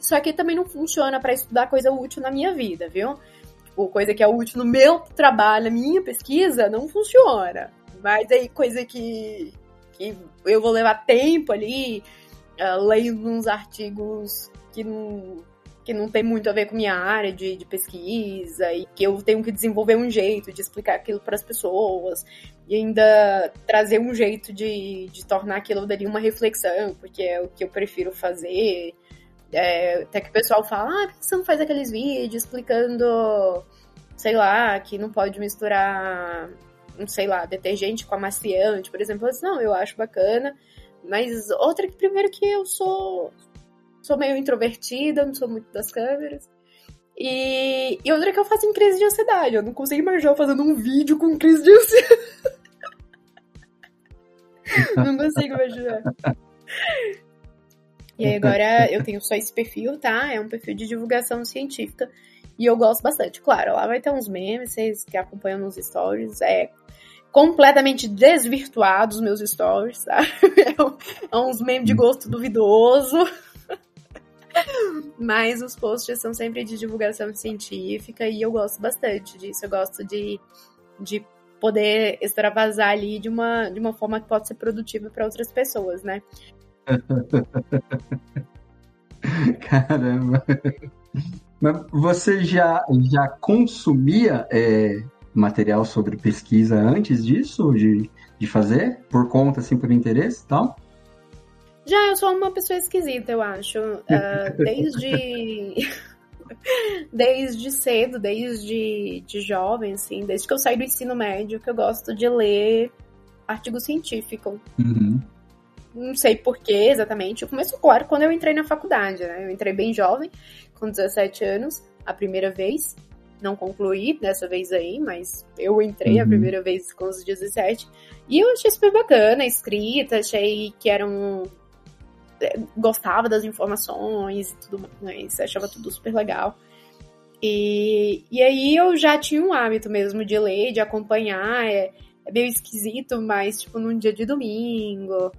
só que também não funciona para estudar coisa útil na minha vida, viu? Tipo, coisa que é útil no meu trabalho, na minha pesquisa, não funciona. Mas aí coisa que, que eu vou levar tempo ali, uh, lendo uns artigos que não que não tem muito a ver com minha área de, de pesquisa e que eu tenho que desenvolver um jeito de explicar aquilo para as pessoas e ainda trazer um jeito de, de tornar aquilo dali uma reflexão, porque é o que eu prefiro fazer. É, até que o pessoal fala, ah, por que você não faz aqueles vídeos explicando, sei lá, que não pode misturar, sei lá, detergente com amaciante, por exemplo. Eu disse, não, eu acho bacana, mas outra que primeiro que eu sou sou meio introvertida, não sou muito das câmeras. E, e outra que eu faço em crise de ansiedade. Eu não consigo imaginar eu fazendo um vídeo com crise de ansiedade. *laughs* não consigo imaginar. E agora eu tenho só esse perfil, tá? É um perfil de divulgação científica. E eu gosto bastante. Claro, lá vai ter uns memes, vocês que acompanham nos stories. É completamente desvirtuados meus stories, tá? *laughs* É uns memes de gosto duvidoso. Mas os posts são sempre de divulgação científica e eu gosto bastante disso. Eu gosto de, de poder extravasar ali de uma, de uma forma que pode ser produtiva para outras pessoas, né? *laughs* Caramba! Mas você já, já consumia é, material sobre pesquisa antes disso, de, de fazer? Por conta, assim, por interesse e tal? Já, eu sou uma pessoa esquisita, eu acho. Uh, *laughs* desde. *laughs* desde cedo, desde de jovem, assim, desde que eu saí do ensino médio, que eu gosto de ler artigo científico. Uhum. Não sei porquê exatamente. Eu começo, claro, quando eu entrei na faculdade, né? Eu entrei bem jovem, com 17 anos, a primeira vez. Não concluí dessa vez aí, mas eu entrei Uhum. a primeira vez com os 17. E eu achei super bacana a escrita, achei que era um. Eh, Gostava das informações e tudo mais, achava tudo super legal. E, e aí eu já tinha um hábito mesmo de ler, de acompanhar. É, é meio esquisito, mas tipo num dia de domingo,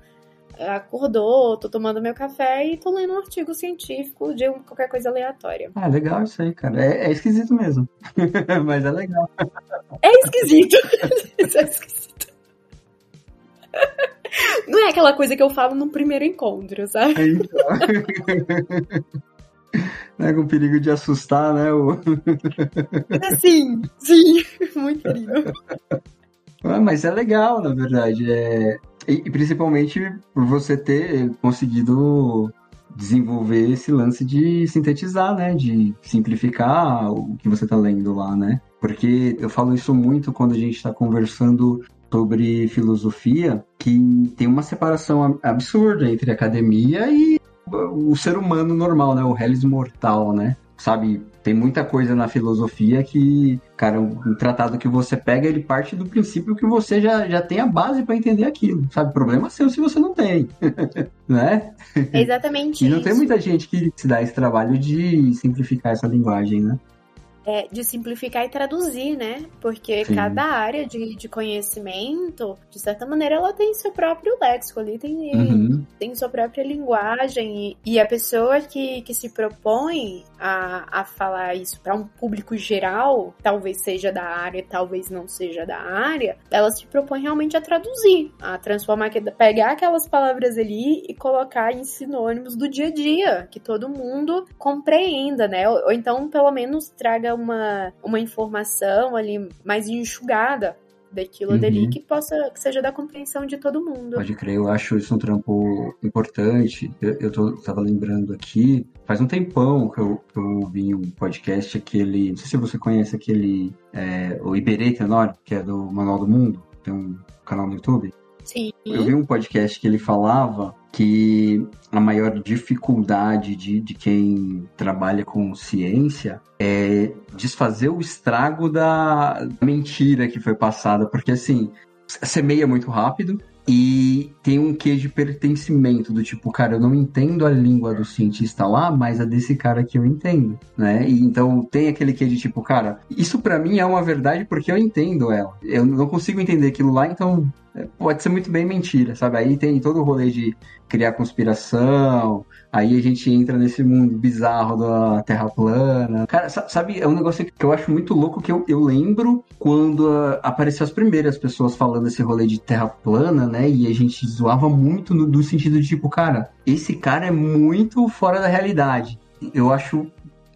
acordou, tô tomando meu café e tô lendo um artigo científico de qualquer coisa aleatória. Ah, legal isso aí, cara. É, é esquisito mesmo. *laughs* Mas é legal. É esquisito. *laughs* É esquisito. *laughs* Não é aquela coisa que eu falo no primeiro encontro, sabe? É, então. *laughs* né, com perigo de assustar, né? O... *laughs* Sim, sim. Muito incrível. Ah, mas é legal, na verdade. É... E, e principalmente por você ter conseguido desenvolver esse lance de sintetizar, né? De simplificar o que você tá lendo lá, né? Porque eu falo isso muito quando a gente está conversando sobre filosofia, que tem uma separação ab- absurda entre academia e o ser humano normal, né? O relis mortal, né? Sabe, tem muita coisa na filosofia que, cara, um, um tratado que você pega, ele parte do princípio que você já, já tem a base para entender aquilo, sabe? Problema seu se você não tem, *laughs* né? É exatamente E não isso. tem muita gente que se dá esse trabalho de simplificar essa linguagem, né? É, de simplificar e traduzir, né? Porque Sim. cada área de, de conhecimento, de certa maneira, ela tem seu próprio léxico ali, tem, Uhum. tem sua própria linguagem. E, e a pessoa que, que se propõe a, a falar isso para um público geral, talvez seja da área, talvez não seja da área, ela se propõe realmente a traduzir, a transformar, pegar aquelas palavras ali e colocar em sinônimos do dia a dia, que todo mundo compreenda, né? Ou, ou então, pelo menos, traga uma, uma informação ali mais enxugada daquilo Uhum. dali que possa que seja da compreensão de todo mundo. Pode crer, eu acho isso um trampo importante. Eu, eu tô, tava lembrando aqui, faz um tempão que eu, que eu ouvi um podcast, aquele. Não sei se você conhece aquele. É, o Iberê Tenor, que é do Manual do Mundo, tem um canal no YouTube. Sim. Eu vi um podcast que ele falava que a maior dificuldade de, de quem trabalha com ciência é desfazer o estrago da mentira que foi passada, porque assim, semeia muito rápido e tem um quê de pertencimento do tipo, cara, eu não entendo a língua do cientista lá, mas a desse cara aqui eu entendo, né? E então tem aquele quê de tipo, cara, isso pra mim é uma verdade porque eu entendo ela. Eu não consigo entender aquilo lá, então pode ser muito bem mentira, sabe? Aí tem todo o rolê de criar conspiração, aí a gente entra nesse mundo bizarro da Terra plana. Cara, sa- sabe, é um negócio que eu acho muito louco que eu, eu lembro quando ah, apareceu as primeiras pessoas falando esse rolê de Terra plana, né? E a gente zoava muito no, do sentido de tipo, cara, esse cara é muito fora da realidade. Eu acho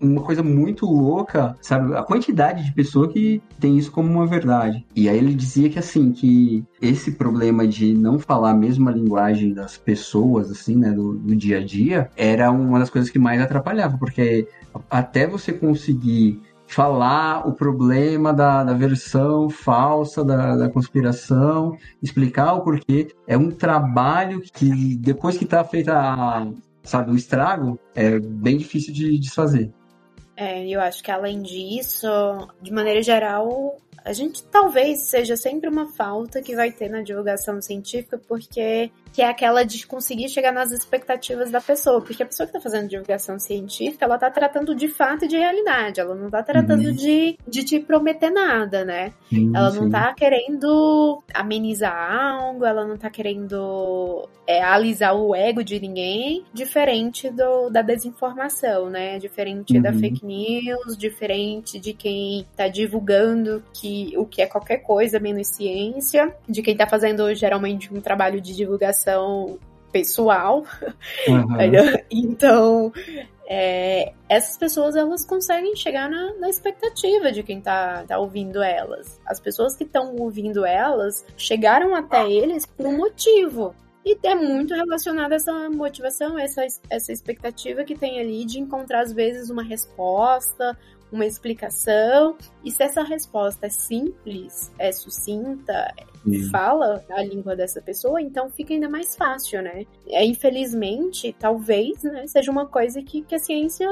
uma coisa muito louca, sabe? A quantidade de pessoa que tem isso como uma verdade. E aí ele dizia que assim, que esse problema de não falar a mesma linguagem das pessoas, assim, né, do, do dia a dia, era uma das coisas que mais atrapalhava, porque até você conseguir falar o problema da, da versão falsa da, da conspiração, explicar o porquê, é um trabalho que depois que tá feita a, sabe, o estrago, é bem difícil de desfazer. É, eu acho que além disso, de maneira geral, a gente talvez seja sempre uma falta que vai ter na divulgação científica, porque que é aquela de conseguir chegar nas expectativas da pessoa, porque a pessoa que está fazendo divulgação científica, ela tá tratando de fato e de realidade, ela não tá tratando Uhum. de, de te prometer nada, né? Sim, Ela não sim. tá querendo amenizar algo, ela não tá querendo é, alisar o ego de ninguém, diferente do, da desinformação, né? Diferente da Uhum. fake news, diferente de quem tá divulgando que o que é qualquer coisa menos ciência, de quem tá fazendo geralmente um trabalho de divulgação pessoal. *laughs* Aham. Então, é, essas pessoas elas conseguem chegar na, na expectativa de quem tá, tá ouvindo elas. As pessoas que estão ouvindo elas chegaram até eles por um motivo. E é muito relacionado a essa motivação, essa, essa expectativa que tem ali de encontrar, às vezes, uma resposta, uma explicação. E se essa resposta é simples, é sucinta, Sim. fala a língua dessa pessoa, então fica ainda mais fácil, né? É, infelizmente, talvez, né, seja uma coisa que, que a ciência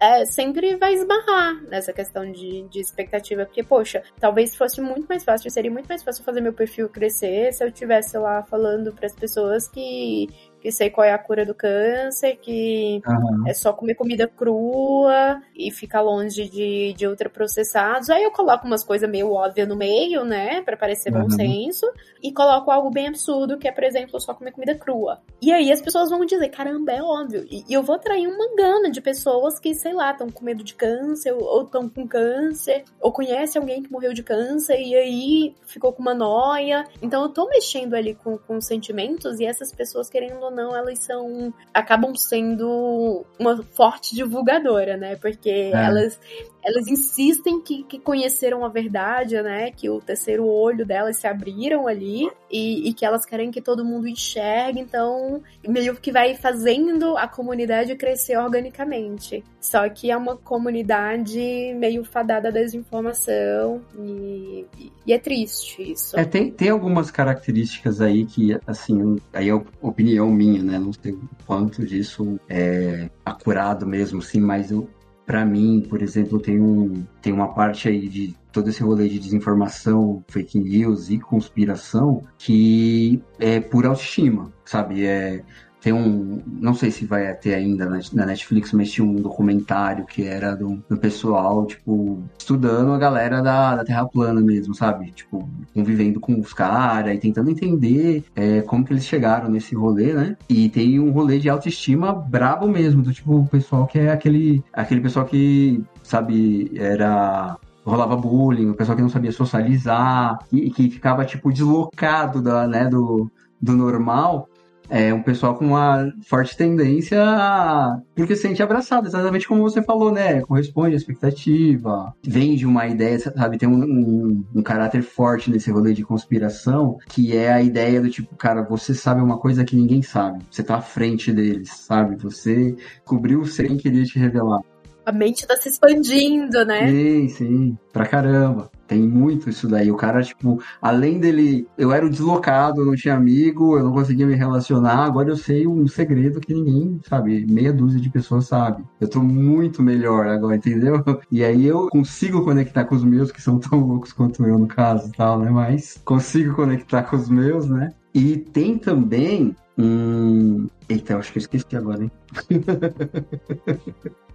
é, sempre vai esbarrar nessa questão de, de expectativa, porque, poxa, talvez fosse muito mais fácil, seria muito mais fácil fazer meu perfil crescer se eu tivesse lá falando para as pessoas que que sei qual é a cura do câncer, que Aham. é só comer comida crua e ficar longe de, de ultraprocessados. Aí eu coloco umas coisas meio óbvias no meio, né, Pra parecer bom Uhum. senso, e coloco algo bem absurdo, que é, por exemplo, só comer comida crua. E aí as pessoas vão dizer, caramba, é óbvio. E, e eu vou atrair uma gana de pessoas que, sei lá, estão com medo de câncer, ou estão com câncer, ou conhece alguém que morreu de câncer e aí ficou com uma noia. Então eu tô mexendo ali com, com sentimentos e essas pessoas, querendo ou não, elas são. acabam sendo uma forte divulgadora, né? Porque elas, elas insistem que, que conheceram a verdade, né? Que o terceiro olho delas se abriram ali e, e que elas querem que todo mundo enxergue, então meio que vai fazendo a comunidade crescer organicamente. Só que é uma comunidade meio fadada à desinformação e, e é triste isso. É, tem, tem algumas características aí que, assim, aí é opinião minha, né? Não sei o quanto disso é acurado mesmo, sim, mas eu, pra mim, por exemplo, tem, um, tem uma parte aí de todo esse rolê de desinformação, fake news e conspiração que é pura autoestima, sabe? É, tem um, não sei se vai ter ainda na, Netflix, mas tinha um documentário que era do, do pessoal, tipo, estudando a galera da, da Terra plana mesmo, sabe? Tipo, convivendo com os caras e tentando entender é, como que eles chegaram nesse rolê, né? E tem um rolê de autoestima brabo mesmo, do tipo, o pessoal que é aquele, aquele pessoal que, sabe, era rolava bullying, o pessoal que não sabia socializar e que ficava tipo deslocado da, né, do, do normal é um pessoal com uma forte tendência a... porque se sente abraçado, exatamente como você falou, né? Corresponde à expectativa, vem de uma ideia, sabe? Tem um, um, um, caráter forte nesse rolê de conspiração, que é a ideia do tipo, cara, você sabe uma coisa que ninguém sabe. Você tá à frente deles, sabe? Você cobriu sem querer te revelar. A mente tá se expandindo, né? Sim, sim, pra caramba. Tem muito isso daí. O cara, tipo, além dele. Eu era o deslocado, eu não tinha amigo, eu não conseguia me relacionar. Agora eu sei um segredo que ninguém, sabe, meia dúzia de pessoas sabe. Eu tô muito melhor agora, entendeu? *laughs* E aí eu consigo conectar com os meus, que são tão loucos quanto eu, no caso tal, né? Mas consigo conectar com os meus, né? E tem também um. Eita, eu acho que eu esqueci agora, hein? *laughs*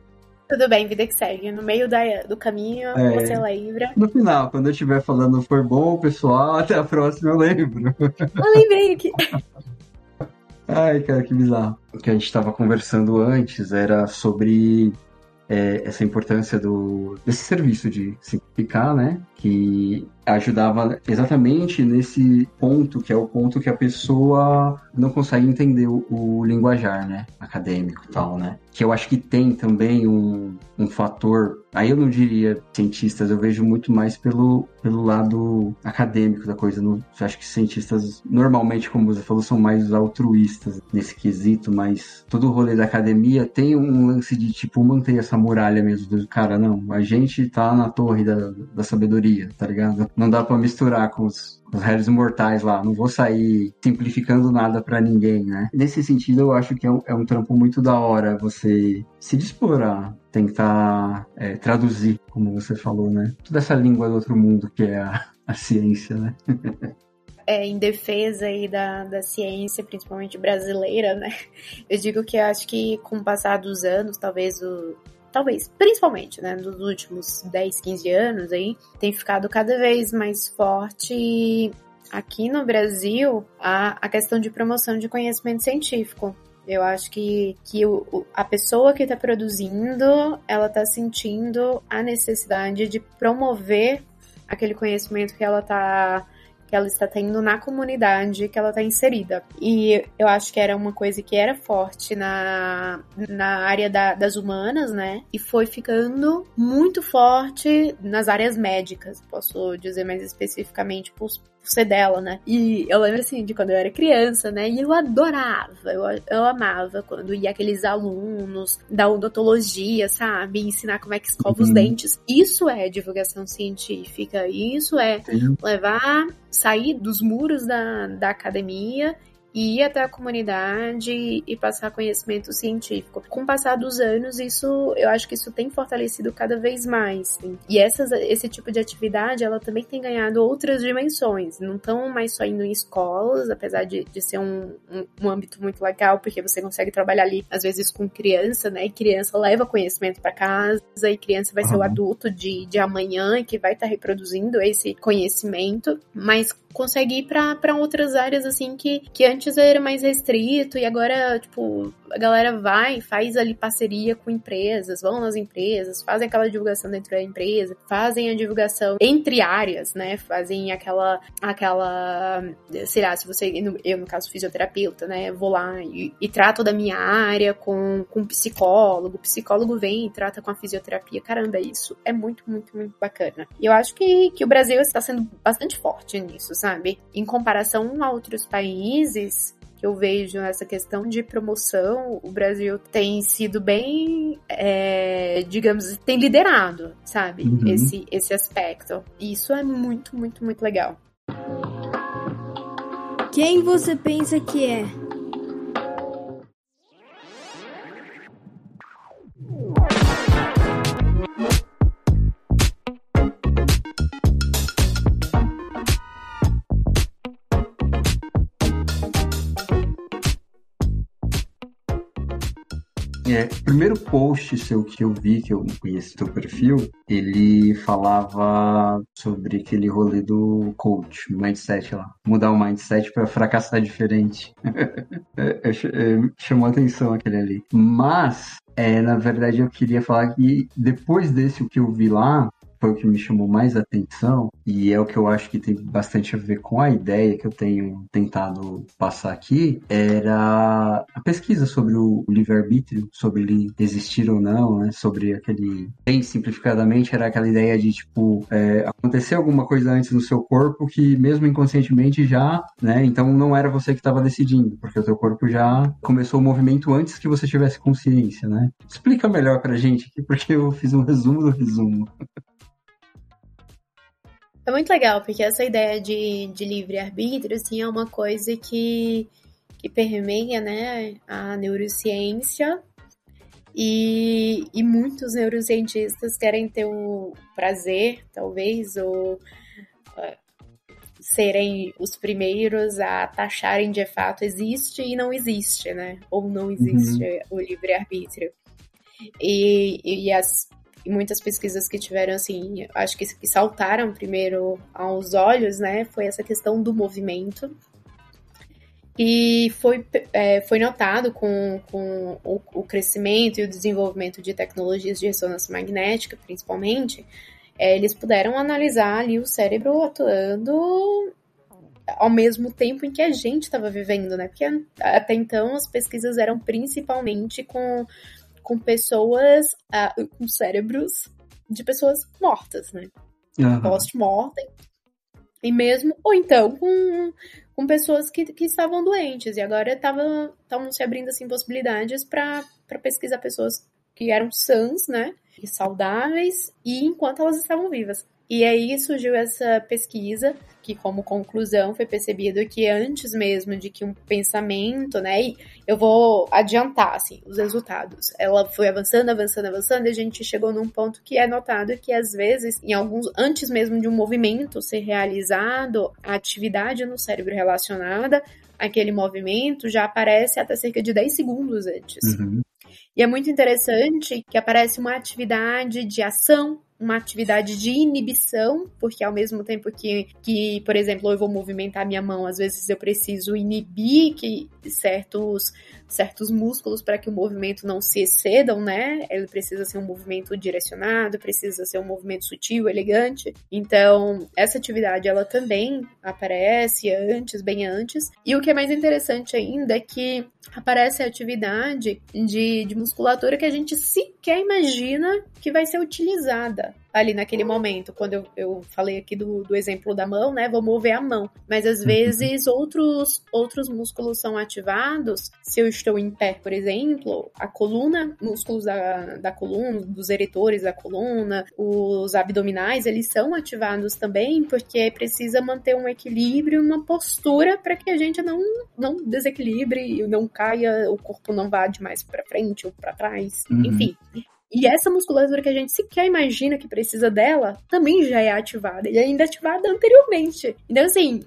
Tudo bem, vida que segue. No meio da, do caminho, é. você lembra. No final, quando eu estiver falando foi bom, pessoal, até a próxima eu lembro. Eu lembrei aqui. *laughs* Ai, cara, que bizarro. O que a gente estava conversando antes era sobre é, essa importância do, desse serviço de simplificar, né? Que ajudava exatamente nesse ponto, que é o ponto que a pessoa não consegue entender o, o linguajar, né? Acadêmico e tal, né? Que eu acho que tem também um, um fator, aí eu não diria cientistas, eu vejo muito mais pelo, pelo lado acadêmico da coisa. No, eu acho que cientistas, normalmente, como você falou, são mais altruístas nesse quesito, mas todo o rolê da academia tem um lance de, tipo, manter essa muralha mesmo, cara, não, a gente tá na torre da, da sabedoria, tá ligado? Não dá pra misturar com os, os réis mortais lá. Não vou sair simplificando nada para ninguém, né? Nesse sentido, eu acho que é um, é um, trampo muito da hora você se dispor a tentar é, traduzir, como você falou, né? Toda essa língua do outro mundo que é a, a ciência, né? *laughs* É, em defesa aí da, da ciência, principalmente brasileira, né? Eu digo que acho que com o passar dos anos, talvez o, talvez, principalmente, né, nos últimos 10, 15 anos aí, tem ficado cada vez mais forte aqui no Brasil a, a questão de promoção de conhecimento científico. Eu acho que, que o, a pessoa que está produzindo, ela está sentindo a necessidade de promover aquele conhecimento que ela está que ela está tendo na comunidade que ela está inserida. E eu acho que era uma coisa que era forte na, na área da, das humanas, né? E foi ficando muito forte nas áreas médicas, posso dizer mais especificamente, ser dela, né? E eu lembro assim de quando eu era criança, né? E eu adorava, eu, eu amava quando ia aqueles alunos da odontologia, sabe? Ensinar como é que escova Uhum. os dentes. Isso é divulgação científica, isso é Sim. levar, sair dos muros da, da academia e ir até a comunidade e passar conhecimento científico. Com o passar dos anos, isso, eu acho que isso tem fortalecido cada vez mais. E essas, esse tipo de atividade, ela também tem ganhado outras dimensões. Não estão mais só indo em escolas, apesar de, de ser um, um, um âmbito muito legal, porque você consegue trabalhar ali, às vezes, com criança, né? E criança leva conhecimento para casa, e criança vai ser o Uhum. adulto de, de amanhã que vai estar reproduzindo esse conhecimento, mas consegue ir para outras áreas assim que, que antes era mais restrito e agora, tipo, a galera vai, faz ali parceria com empresas, vão nas empresas, fazem aquela divulgação dentro da empresa, fazem a divulgação entre áreas, né? Fazem aquela, aquela, sei lá, se você, eu no caso fisioterapeuta, né? Vou lá e, e trato da minha área com, com um psicólogo, o psicólogo vem e trata com a fisioterapia. Caramba, isso é muito, muito, muito bacana. E eu acho que, que o Brasil está sendo bastante forte nisso, sabe? Em comparação a outros países, que eu vejo essa questão de promoção, o Brasil tem sido bem, é, digamos, tem liderado, sabe? Uhum. Esse, esse aspecto. E isso é muito, muito, muito legal. Quem você pensa que é? É, primeiro post seu que eu vi, que eu conheci teu perfil, ele falava sobre aquele rolê do coach, mindset lá. Mudar o mindset pra fracassar diferente. *laughs* É, é, é, chamou atenção aquele ali. Mas, é, na verdade, eu queria falar que depois desse o que eu vi lá, foi o que me chamou mais atenção e é o que eu acho que tem bastante a ver com a ideia que eu tenho tentado passar aqui, era a pesquisa sobre o livre-arbítrio, sobre ele existir ou não, né? Sobre aquele, bem simplificadamente, era aquela ideia de, tipo, é, acontecer alguma coisa antes no seu corpo que mesmo inconscientemente já, né? Então não era você que estava decidindo, porque o teu corpo já começou o movimento antes que você tivesse consciência, né? Explica melhor pra gente aqui, porque eu fiz um resumo do resumo. É muito legal, porque essa ideia de, de livre-arbítrio, assim, é uma coisa que, que permeia, né, a neurociência e, e muitos neurocientistas querem ter o prazer, talvez, ou eh, serem os primeiros a taxarem de fato existe e não existe, né? Ou não existe o livre-arbítrio. E, e as muitas pesquisas que tiveram, assim, acho que, que saltaram primeiro aos olhos, né? Foi essa questão do movimento. E foi, é, foi notado com, com o, o, crescimento e o desenvolvimento de tecnologias de ressonância magnética, principalmente, é, eles puderam analisar ali o cérebro atuando ao mesmo tempo em que a gente estava vivendo, né? Porque até então as pesquisas eram principalmente com com pessoas, uh, com cérebros de pessoas mortas, né? Uhum. Post-mortem. E mesmo, ou então com, com pessoas que, que estavam doentes. E agora estavam se abrindo assim, possibilidades para pesquisar pessoas que eram sãs, né? E saudáveis, e enquanto elas estavam vivas. E aí surgiu essa pesquisa, que como conclusão foi percebido que antes mesmo de que um pensamento, né, e eu vou adiantar, assim, os resultados. Ela foi avançando, avançando, avançando, e a gente chegou num ponto que é notado que às vezes, em alguns, antes mesmo de um movimento ser realizado, a atividade no cérebro relacionada àquele movimento já aparece até cerca de 10 segundos antes. Uhum. E é muito interessante que aparece uma atividade de ação, uma atividade de inibição, porque ao mesmo tempo que, que, por exemplo, eu vou movimentar minha mão, às vezes eu preciso inibir que certos, certos músculos para que o movimento não se excedam, né? Ele precisa ser um movimento direcionado, precisa ser um movimento sutil, elegante. Então, essa atividade ela também aparece antes, bem antes. E o que é mais interessante ainda é que aparece a atividade de, de musculatura que a gente sequer imagina que vai ser utilizada ali naquele momento. Quando eu, eu falei aqui do, do exemplo da mão, né? Vou mover a mão. Mas às vezes outros, outros músculos são ativados. Se eu estou em pé, por exemplo, a coluna, músculos da, da coluna, dos eretores da coluna, os abdominais, eles são ativados também porque precisa manter um equilíbrio, uma postura para que a gente não, não desequilibre, não caia, o corpo não vá demais para frente ou para trás. Uhum. Enfim, e essa musculatura que a gente sequer imagina que precisa dela, também já é ativada. E ainda ativada anteriormente. Então, assim,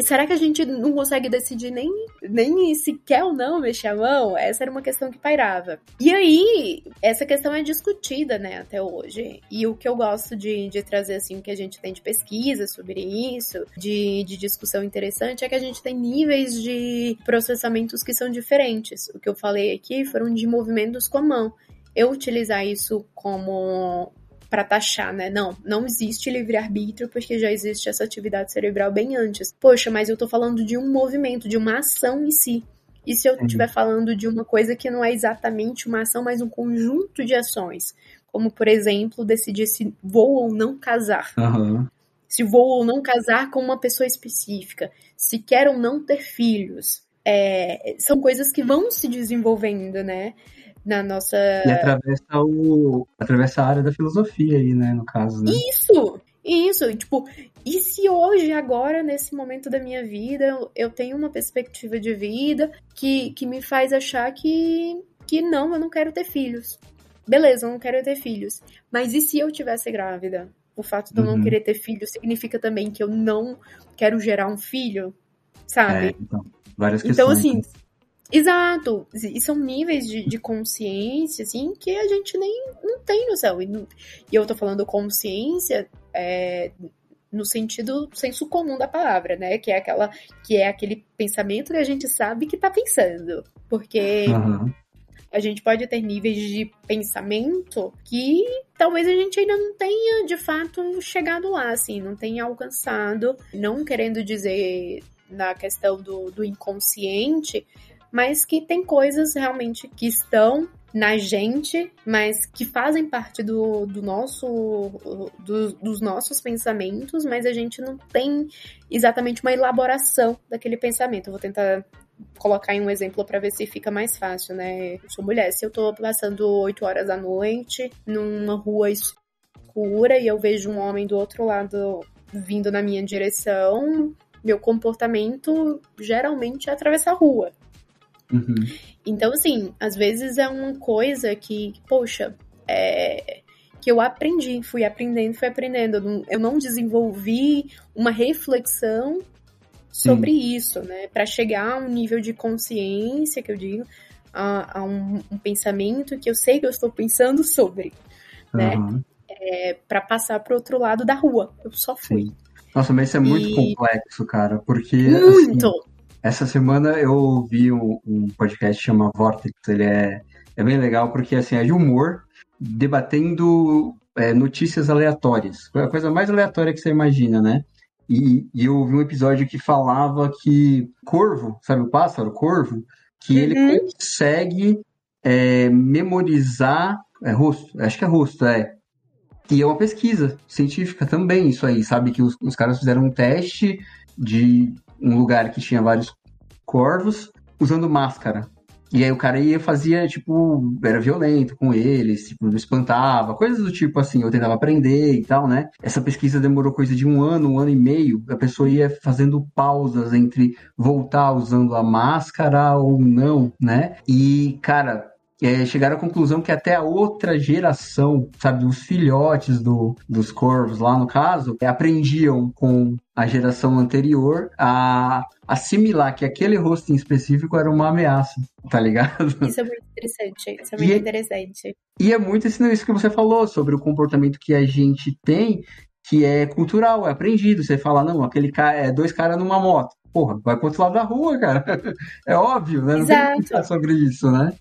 será que a gente não consegue decidir nem, nem se quer ou não mexer a mão? Essa era uma questão que pairava. E aí, essa questão é discutida, né, até hoje. E o que eu gosto de, de trazer, assim, o que a gente tem de pesquisa sobre isso, de, de discussão interessante, é que a gente tem níveis de processamentos que são diferentes. O que eu falei aqui foram de movimentos com a mão eu utilizar isso como para taxar, né? Não, não existe livre-arbítrio porque já existe essa atividade cerebral bem antes. Poxa, mas eu tô falando de um movimento, de uma ação em si. E se eu estiver falando de uma coisa que não é exatamente uma ação, mas um conjunto de ações? Como, por exemplo, decidir se vou ou não casar. Uhum. Se vou ou não casar com uma pessoa específica. Se quero ou não ter filhos. É, são coisas que vão se desenvolvendo, né? Na nossa. E atravessa, o, atravessa a área da filosofia aí, né, no caso, né? Isso! Isso, tipo, e se hoje, agora, nesse momento da minha vida, eu tenho uma perspectiva de vida que, que me faz achar que, que não, eu não quero ter filhos. Beleza, eu não quero ter filhos. Mas e se eu tivesse grávida? O fato de eu Uhum. não querer ter filho significa também que eu não quero gerar um filho, sabe? É, então, várias Então, questões. assim, né? Exato. E são níveis de, de consciência, assim, que a gente nem não tem noção. E, não- e eu tô falando consciência é, no sentido senso comum da palavra, né? Que é aquela, que é aquele pensamento que a gente sabe que tá pensando. Porque Aham. a gente pode ter níveis de pensamento que talvez a gente ainda não tenha de fato chegado lá, assim, não tenha alcançado. Não querendo dizer na questão do, do inconsciente, mas que tem coisas realmente que estão na gente, mas que fazem parte do, do nosso do- dos nossos pensamentos, mas a gente não tem exatamente uma elaboração daquele pensamento. Eu vou tentar colocar em um exemplo para ver se fica mais fácil, né? Eu sou mulher, se eu tô passando 8 horas da noite numa rua escura e eu vejo um homem do outro lado vindo na minha direção, meu comportamento geralmente é atravessar a rua. Uhum. Então, assim, às vezes é uma coisa que, poxa, é, que eu aprendi, fui aprendendo, fui aprendendo. Eu não, eu não desenvolvi uma reflexão sobre isso, né? Para chegar a um nível de consciência, que eu digo, a, a um, um pensamento que eu sei que eu estou pensando sobre, né? Aham. para passar pro outro lado da rua. Eu só fui. Sim. Nossa, mas isso é muito E- complexo, cara, porque assim, Muito! Essa semana eu ouvi um, um podcast que chama Vortex, ele é, é bem legal porque assim, é de humor, debatendo é, notícias aleatórias, a coisa mais aleatória que você imagina, né? E, e eu ouvi um episódio que falava que corvo, sabe o pássaro, corvo, que ele Uhum. consegue é, memorizar é, rosto, acho que é rosto, é. E é uma pesquisa científica também, isso aí, sabe? Que os, os caras fizeram um teste de um lugar que tinha vários corvos usando máscara. E aí o cara ia fazia, tipo, era violento com eles, tipo, espantava, coisas do tipo assim, eu tentava aprender e tal, né? Essa pesquisa demorou coisa de um ano, um ano e meio, a pessoa ia fazendo pausas entre voltar usando a máscara ou não, né? E, cara, é, chegaram à conclusão que até a outra geração, sabe, os filhotes do, dos corvos lá no caso, é, aprendiam com a geração anterior a assimilar que aquele rosto em específico era uma ameaça, tá ligado? Isso é muito interessante. Isso é E muito é- interessante. E é muito isso que você falou sobre o comportamento que a gente tem, que é cultural, é aprendido. Você fala, não, aquele cara é dois caras numa moto. Porra, vai pro outro lado da rua, cara. *laughs* É óbvio, né? Não tem que Exato. sobre isso, né?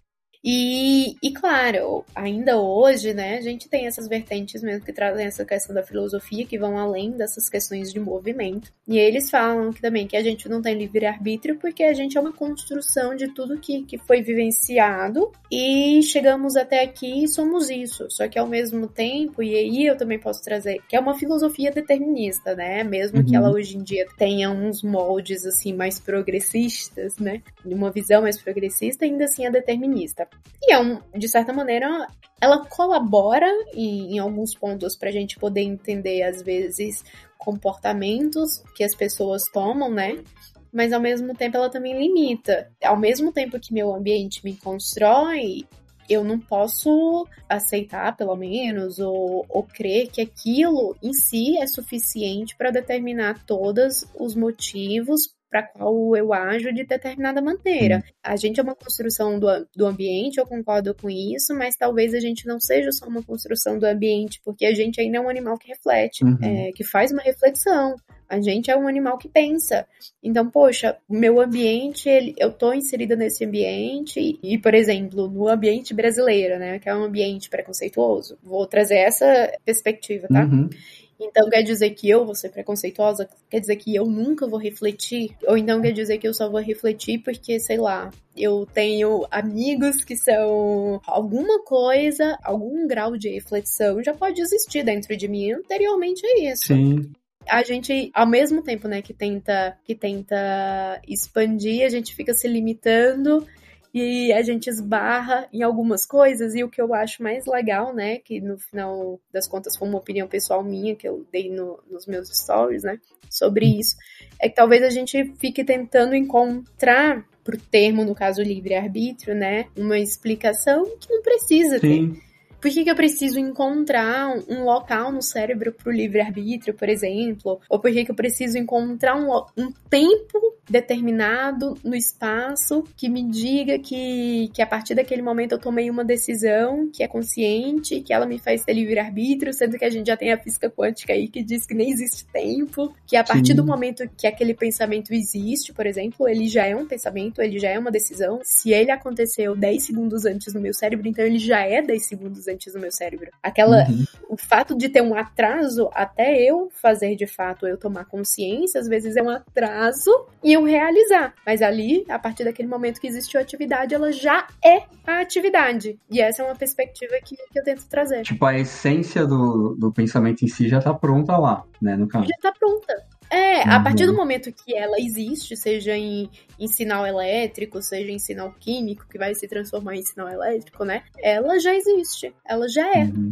E, e claro, ainda hoje, né, a gente tem essas vertentes mesmo que trazem essa questão da filosofia, que vão além dessas questões de movimento. E eles falam que também que a gente não tem livre-arbítrio porque a gente é uma construção de tudo que, que foi vivenciado e chegamos até aqui e somos isso. Só que ao mesmo tempo, e aí eu também posso trazer, que é uma filosofia determinista, né? Mesmo uhum. que ela hoje em dia tenha uns moldes assim mais progressistas, né? Uma visão mais progressista, ainda assim é determinista. E é um, de certa maneira, ela colabora em, alguns pontos para a gente poder entender, às vezes, comportamentos que as pessoas tomam, né? Mas ao mesmo tempo ela também limita. Ao mesmo tempo que meu ambiente me constrói, eu não posso aceitar, pelo menos, ou, ou crer que aquilo em si é suficiente para determinar todos os motivos para qual eu ajo de determinada maneira. A gente é uma construção do, do ambiente, eu concordo com isso, mas talvez a gente não seja só uma construção do ambiente, porque a gente ainda é um animal que reflete, uhum. é, que faz uma reflexão. A gente é um animal que pensa. Então, poxa, o meu ambiente, ele, eu tô inserida nesse ambiente e, e, por exemplo, no ambiente brasileiro, né, que é um ambiente preconceituoso. Vou trazer essa perspectiva, tá? Uhum. Então quer dizer que eu vou ser preconceituosa? Quer dizer que eu nunca vou refletir? Ou então quer dizer que eu só vou refletir porque, sei lá, eu tenho amigos que são alguma coisa, algum grau de reflexão já pode existir dentro de mim anteriormente a isso. Sim a gente, ao mesmo tempo, né, que tenta, que tenta expandir, a gente fica se limitando e a gente esbarra em algumas coisas, e o que eu acho mais legal, né, que no final das contas foi uma opinião pessoal minha que eu dei no, nos meus stories, né, sobre isso, é que talvez a gente fique tentando encontrar pro termo, no caso livre-arbítrio, né, uma explicação que não precisa Sim. ter. Por que, que eu preciso encontrar um local no cérebro para o livre-arbítrio, por exemplo? Ou por que, que eu preciso encontrar um, um tempo determinado no espaço que me diga que, que a partir daquele momento eu tomei uma decisão que é consciente, que ela me faz ter livre-arbítrio, sendo que a gente já tem a física quântica aí que diz que nem existe tempo, que a partir Sim. do momento que aquele pensamento existe, por exemplo, ele já é um pensamento, ele já é uma decisão. Se ele aconteceu 10 segundos antes no meu cérebro, então ele já é 10 segundos antes no meu cérebro. Aquela, uhum. o fato de ter um atraso até eu fazer de fato eu tomar consciência, às vezes é um atraso e eu realizar. Mas ali, a partir daquele momento que existiu a atividade, ela já é a atividade. E essa é uma perspectiva que, que eu tento trazer. Tipo, a essência do, do pensamento em si já tá pronta lá, né, no caso. Já tá pronta. É, uhum. a partir do momento que ela existe, seja em, em sinal elétrico, seja em sinal químico, que vai se transformar em sinal elétrico, né? Ela já existe, ela já é. Uhum.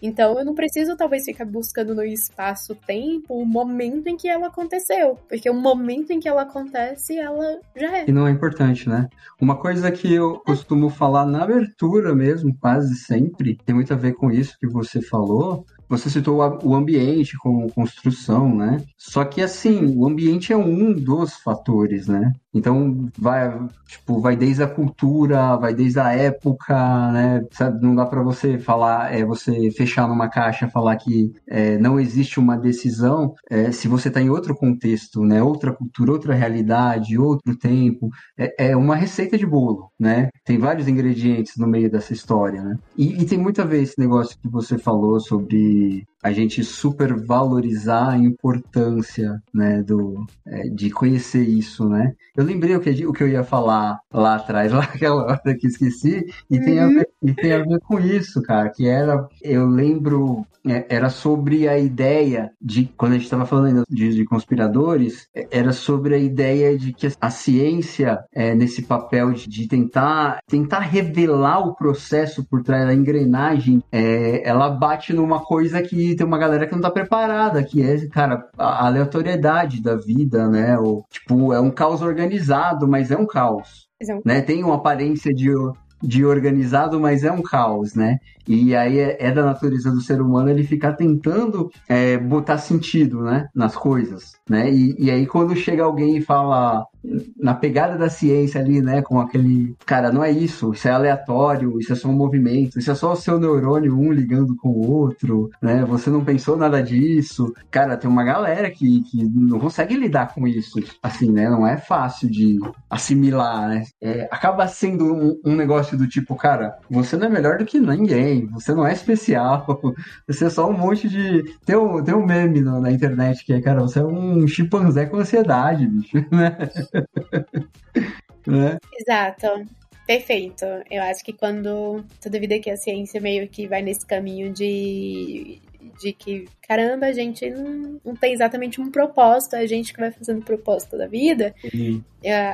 Então eu não preciso talvez ficar buscando no espaço-tempo o momento em que ela aconteceu, porque o momento em que ela acontece, ela já é. E não é importante, né? Uma coisa que eu costumo falar na abertura mesmo, quase sempre, tem muito a ver com isso que você falou, você citou o ambiente como construção, né? Só que assim, o ambiente é um dos fatores, né? Então vai, tipo, vai desde a cultura, vai desde a época, né? Sabe, não dá para você falar, é você fechar numa caixa, falar que é, não existe uma decisão, é, se você está em outro contexto, né? Outra cultura, outra realidade, outro tempo, é, é, uma receita de bolo, né? Tem vários ingredientes no meio dessa história, né? E, e tem muito a ver esse negócio que você falou sobre um, a gente supervalorizar a importância, né, do, é, de conhecer isso, né? Eu lembrei o que, o que eu ia falar lá atrás, *laughs* lá aquela hora que esqueci, e, uhum. tem a uhum. ver, e tem a ver com isso, cara, que era, eu lembro, é, era sobre a ideia de, quando a gente estava falando de, de, conspiradores, é, era sobre a ideia de que a ciência, é, nesse papel de, de, tentar, tentar revelar o processo por trás da engrenagem, é, ela bate numa coisa que tem uma galera que não tá preparada, que é, cara, a aleatoriedade da vida, né? O, tipo, é um caos organizado, mas é um caos. Exato. Né? Tem uma aparência de, de organizado, mas é um caos, né? E aí é, é da natureza do ser humano ele ficar tentando é, botar sentido, né? Nas coisas, né? E, e aí quando chega alguém e fala na pegada da ciência ali, né? Com aquele. Cara, não é isso, isso é aleatório, isso é só um movimento, isso é só o seu neurônio um ligando com o outro, né? Você não pensou nada disso. Cara, tem uma galera que, que não consegue lidar com isso. Assim, né? Não é fácil de assimilar, né? É, acaba sendo um, um negócio do tipo, cara, você não é melhor do que ninguém, você não é especial, *laughs* você é só um monte de. Tem um, tem um meme no, na internet que é, cara, você é um chimpanzé com ansiedade, bicho, *laughs* né? *laughs* né? Exato. Perfeito. Eu acho que quando toda vida que a ciência meio que vai nesse caminho de, de que, caramba, a gente não, não tem exatamente um propósito, é a gente que vai fazendo propósito da vida, Uhum.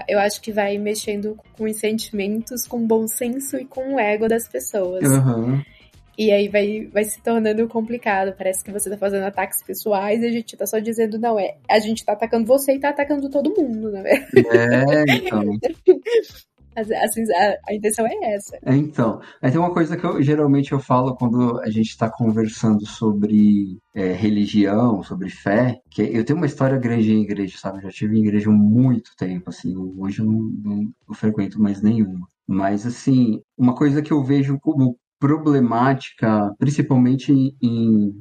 eu, acho que vai mexendo com os sentimentos, com o bom senso e com o ego das pessoas. Aham. E aí vai, vai se tornando complicado. Parece que você tá fazendo ataques pessoais e a gente tá só dizendo, não, é. A gente tá atacando você e tá atacando todo mundo, né? É, então. *laughs* Assim, a, a intenção é essa. É, então, aí tem uma coisa que eu geralmente eu falo quando a gente está conversando sobre é, religião, sobre fé, que eu tenho uma história grande em igreja, sabe? Eu já tive em igreja há muito tempo, assim, hoje eu não, não, não frequento mais nenhuma. Mas, assim, uma coisa que eu vejo como problemática, principalmente em,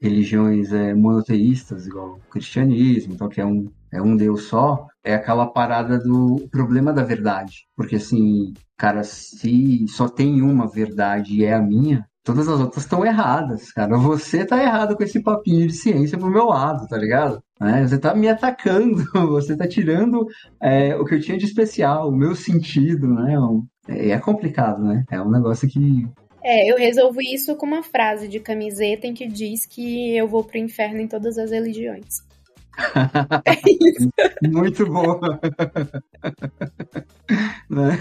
religiões é, monoteístas, igual o cristianismo, então, que é um, é um Deus só, é aquela parada do problema da verdade. Porque, assim, cara, se só tem uma verdade e é a minha, todas as outras estão erradas, cara. Você tá errado com esse papinho de ciência pro meu lado, tá ligado? É, você tá me atacando, *laughs* você tá tirando é, o que eu tinha de especial, o meu sentido, né? É, é complicado, né? É um negócio que É, eu resolvo isso com uma frase de camiseta em que diz que eu vou pro inferno em todas as religiões. *laughs* É isso. Muito boa. *laughs* né?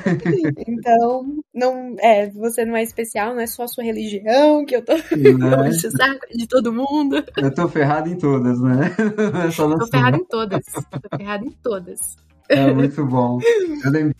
Então, não, é, você não é especial, não é só a sua religião que eu tô Né? *laughs* de todo mundo. Eu tô ferrado em todas, né? Na Tô sua. ferrada em todas. Tô ferrada em todas. É muito bom. Eu lembrei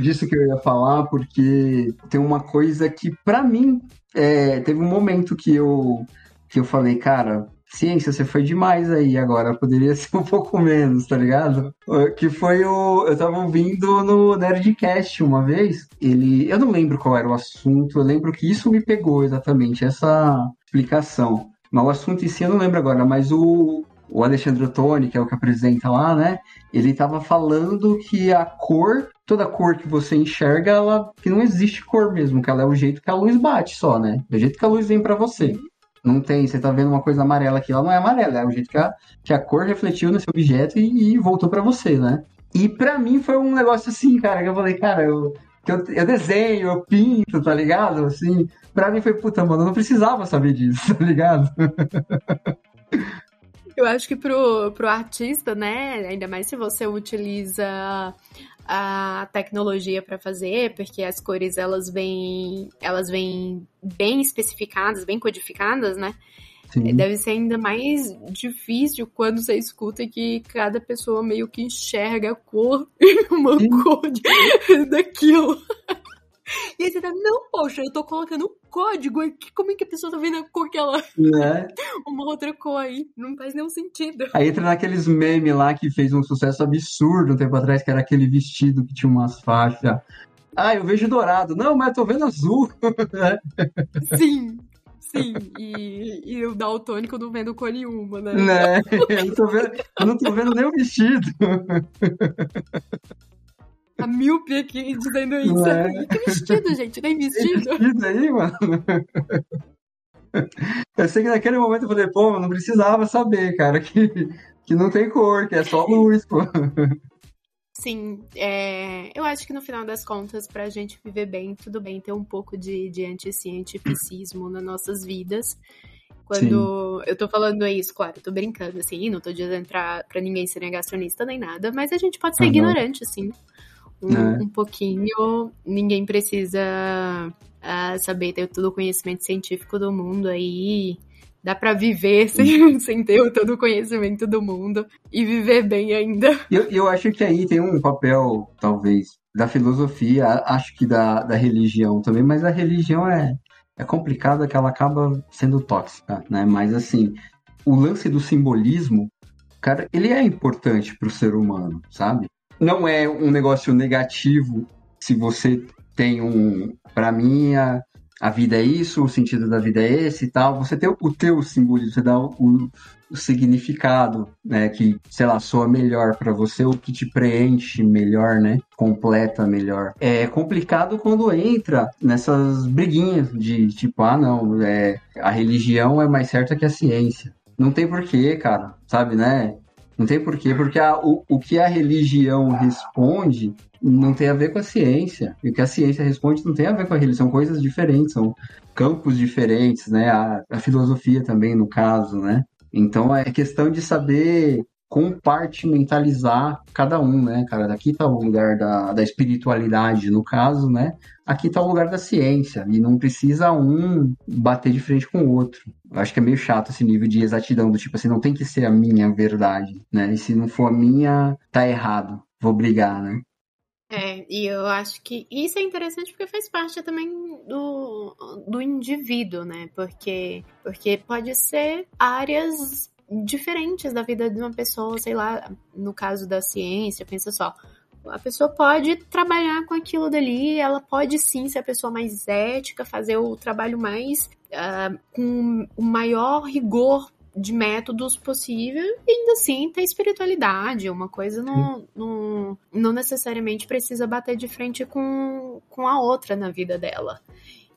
disso que eu ia falar, porque tem uma coisa que, pra mim, é, teve um momento que eu, que eu falei, cara, ciência, você foi demais aí agora, poderia *laughs* ser um pouco menos, tá ligado? Que foi o. Eu tava ouvindo no Nerdcast uma vez, ele. Eu não lembro qual era o assunto, eu lembro que isso me pegou exatamente, essa explicação. Mas o assunto em si eu não lembro agora, mas o, o Alexandre Ottoni, que é o que apresenta lá, né? Ele tava falando que a cor, toda cor que você enxerga, ela que não existe cor mesmo, que ela é o jeito que a luz bate só, né? Do jeito que a luz vem pra você. Não tem, você tá vendo uma coisa amarela aqui, ela não é amarela, é o jeito que a, que a cor refletiu nesse objeto e, e voltou pra você, né? E pra mim foi um negócio assim, cara, que eu falei, cara, eu, eu, eu desenho, eu pinto, tá ligado? Assim, pra mim foi, puta, mano, eu não precisava saber disso, *laughs* tá ligado? Eu acho que pro, pro artista, né, ainda mais se você utiliza a tecnologia para fazer, porque as cores elas vêm, elas vêm bem especificadas, bem codificadas, né? Sim. Deve ser ainda mais difícil quando você escuta que cada pessoa meio que enxerga a cor, *laughs* uma Sim. cor *laughs* daquilo. E aí você tá, não, poxa, eu tô colocando um código aqui, como é que a pessoa tá vendo a cor que ela. Né? *laughs* Uma outra cor aí? Não faz nenhum sentido. Aí entra naqueles memes lá que fez um sucesso absurdo um tempo atrás, que era aquele vestido que tinha umas faixas. Ah, eu vejo dourado. Não, mas eu tô vendo azul. *laughs* Sim, sim. E, e o daltônico não vendo cor nenhuma, né? né? *laughs* Eu não tô vendo, eu não tô vendo nem o vestido. A míope aqui dizendo isso. Né? *laughs* Que vestido, gente? Nem vestido. vestido aí, mano. Eu sei que naquele momento eu falei, pô, não precisava saber, cara, que, que não tem cor, que é só luz, pô. Sim, é, eu acho que no final das contas, pra gente viver bem, tudo bem ter um pouco de, de anticientificismo nas nossas vidas. Quando eu tô falando isso, claro, eu tô brincando, assim, não tô dizendo pra, pra ninguém ser negacionista nem nada, mas a gente pode ser ignorante, assim, um, É. um pouquinho. Ninguém precisa ah, saber ter todo o conhecimento científico do mundo aí. Dá pra viver *laughs* sem, sem ter todo o conhecimento do mundo e viver bem ainda. Eu, eu acho que aí tem um papel, talvez, da filosofia, acho que da, da religião também, mas a religião é, é complicada que ela acaba sendo tóxica, né? Mas assim, o lance do simbolismo, cara, ele é importante pro ser humano, sabe? Não é um negócio negativo se você tem um. Para mim, a, a vida é isso, o sentido da vida é esse e tal. Você tem o teu simbolismo, você dá o, o significado, né, que, sei lá, soa melhor para você, o que te preenche melhor, né, completa melhor. É complicado quando entra nessas briguinhas de tipo, ah, não, é, a religião é mais certa que a ciência. Não tem porquê, cara, sabe, né? Não tem porquê, porque a, o, o que a religião responde não tem a ver com a ciência. E o que a ciência responde não tem a ver com a religião, são coisas diferentes, são campos diferentes, né? A, a filosofia também, no caso, né? Então é questão de saber compartimentalizar cada um, né, cara? Aqui tá o lugar da, da espiritualidade, no caso, né? Aqui tá o lugar da ciência, e não precisa um bater de frente com o outro. Eu acho que é meio chato esse nível de exatidão, do tipo assim, não tem que ser a minha verdade, né? E se não for a minha, tá errado. Vou brigar, né? É, e eu acho que isso é interessante porque faz parte também do, do indivíduo, né? Porque, porque pode ser áreas diferentes da vida de uma pessoa, sei lá, no caso da ciência, pensa só. A pessoa pode trabalhar com aquilo dali, ela pode sim ser a pessoa mais ética, fazer o trabalho mais uh, com o maior rigor de métodos possível e ainda assim ter espiritualidade. Uma coisa não, não, não necessariamente precisa bater de frente com, com a outra na vida dela.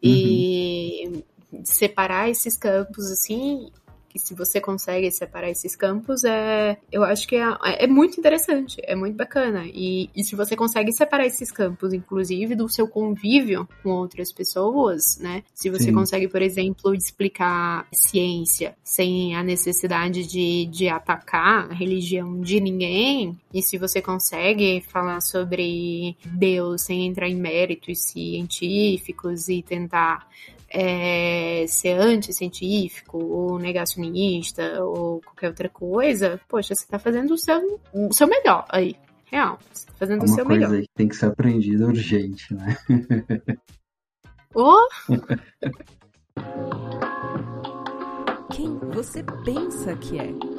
E uhum. separar esses campos assim que se você consegue separar esses campos, é, eu acho que é, é muito interessante, é muito bacana. E, e se você consegue separar esses campos, inclusive do seu convívio com outras pessoas, né? Se você Sim. consegue, por exemplo, explicar ciência sem a necessidade de, de atacar a religião de ninguém, e se você consegue falar sobre Deus sem entrar em méritos científicos e tentar é, ser anticientífico ou negacionista ou qualquer outra coisa, poxa, você tá fazendo o seu, o seu melhor aí. Real. Você tá fazendo é o seu melhor. Uma coisa que tem que ser aprendida urgente, né? *laughs* oh! Quem você pensa que é?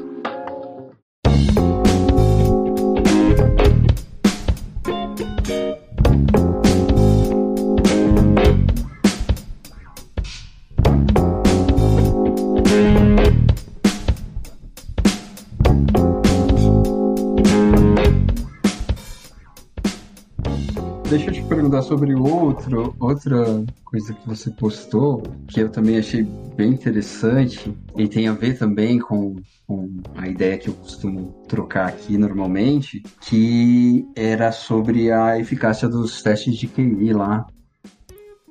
Deixa eu te perguntar sobre outro, outra coisa que você postou, que eu também achei bem interessante e tem a ver também com, com a ideia que eu costumo trocar aqui normalmente, que era sobre a eficácia dos testes de QI lá.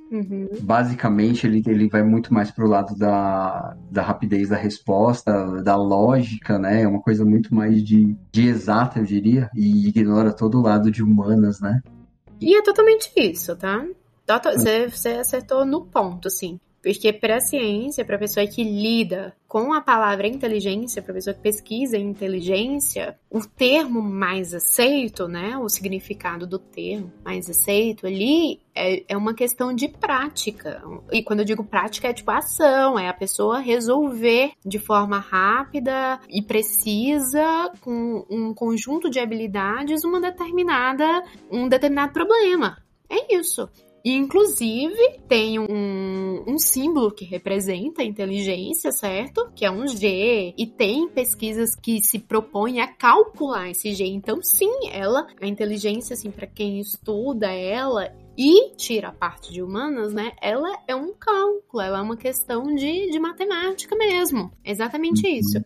Uhum. Basicamente, ele, ele vai muito mais pro lado da, da rapidez da resposta, da lógica, né? É uma coisa muito mais de, de exata, eu diria, e ignora todo o lado de humanas, né? E é totalmente isso, tá? Você, você acertou no ponto, assim. Porque para a ciência, para a pessoa que lida com a palavra inteligência, para a pessoa que pesquisa inteligência, o termo mais aceito, né, o significado do termo mais aceito ali é, é uma questão de prática. E quando eu digo prática, é tipo ação, é a pessoa resolver de forma rápida e precisa, com um conjunto de habilidades, uma determinada, um determinado problema. É isso. E, inclusive, tem um, um símbolo que representa a inteligência, certo? Que é um G. E tem pesquisas que se propõem a calcular esse G. Então, sim, ela, a inteligência, assim, para quem estuda ela, e tira a parte de humanas, né? Ela é um cálculo, ela é uma questão de, de matemática mesmo. Exatamente uhum. isso.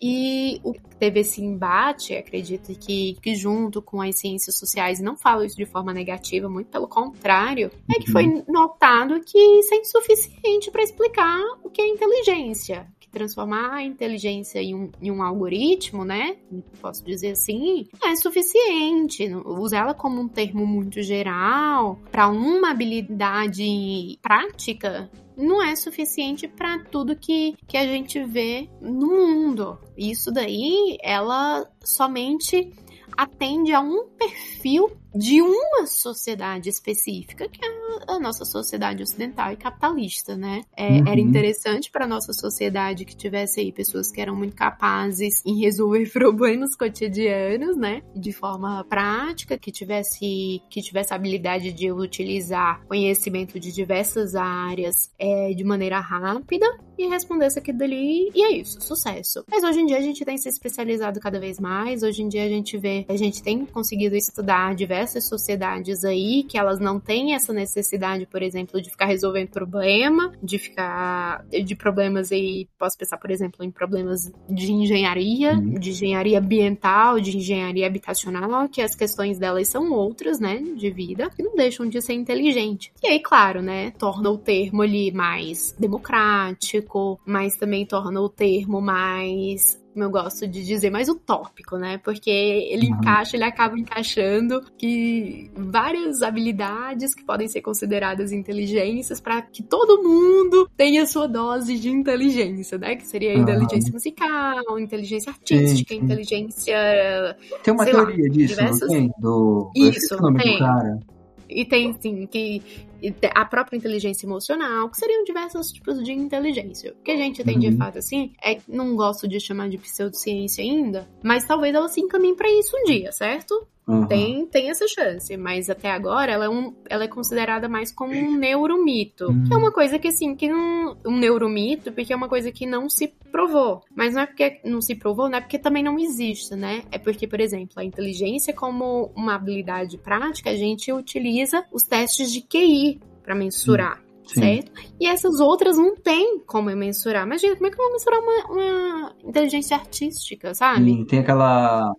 E o, teve esse embate, acredito que, que junto com as ciências sociais, não falo isso de forma negativa, muito pelo contrário, é que foi uhum. notado que isso é insuficiente para explicar o que é inteligência. Que transformar a inteligência em um, em um algoritmo, né? Posso dizer assim, não é suficiente. Usar ela como um termo muito geral para uma habilidade prática não é suficiente para tudo que, que a gente vê no mundo. Isso daí, ela somente atende a um perfil de uma sociedade específica, que é a nossa sociedade ocidental e capitalista, né? É, Uhum. Era interessante para nossa sociedade que tivesse aí pessoas que eram muito capazes em resolver *laughs* problemas cotidianos, né? De forma prática, que tivesse que tivesse a habilidade de utilizar conhecimento de diversas áreas é, de maneira rápida e respondesse aquilo dali e é isso, sucesso. Mas hoje em dia a gente tem se especializado cada vez mais, hoje em dia a gente vê, a gente tem conseguido estudar diversas sociedades aí que elas não têm essa necessidade, por exemplo, de ficar resolvendo problema, de ficar de problemas aí, posso pensar, por exemplo, em problemas de engenharia, Uhum. de engenharia ambiental, de engenharia habitacional, que as questões delas são outras, né, de vida, que não deixam de ser inteligente. E aí, claro, né, torna o termo ali mais democrático, mas também torna o termo mais como eu gosto de dizer, mais utópico, né? Porque ele Uhum. encaixa, ele acaba encaixando que várias habilidades que podem ser consideradas inteligências para que todo mundo tenha sua dose de inteligência, né? Que seria a inteligência musical, inteligência artística, Sim, sim. inteligência Tem uma sei lá, teoria disso, não tem? Do... Isso, tem. E tem, sim, que a própria inteligência emocional, que seriam diversos tipos de inteligência. O que a gente tem de Uhum. fato, assim, é não gosto de chamar de pseudociência ainda, mas talvez ela se encaminhe pra isso um dia, certo? Aham. Tem, tem essa chance, mas até agora ela é, um, ela é considerada mais como um neuromito. Hum. Que é uma coisa que, assim, que não. Um neuromito, porque é uma coisa que não se provou. Mas não é porque não se provou, não é porque também não existe, né? É porque, por exemplo, a inteligência, como uma habilidade prática, a gente utiliza os testes de QI pra mensurar. Sim. Certo? E essas outras não tem como eu mensurar. Imagina, como é que eu vou mensurar uma, uma inteligência artística, sabe? E tem aquela.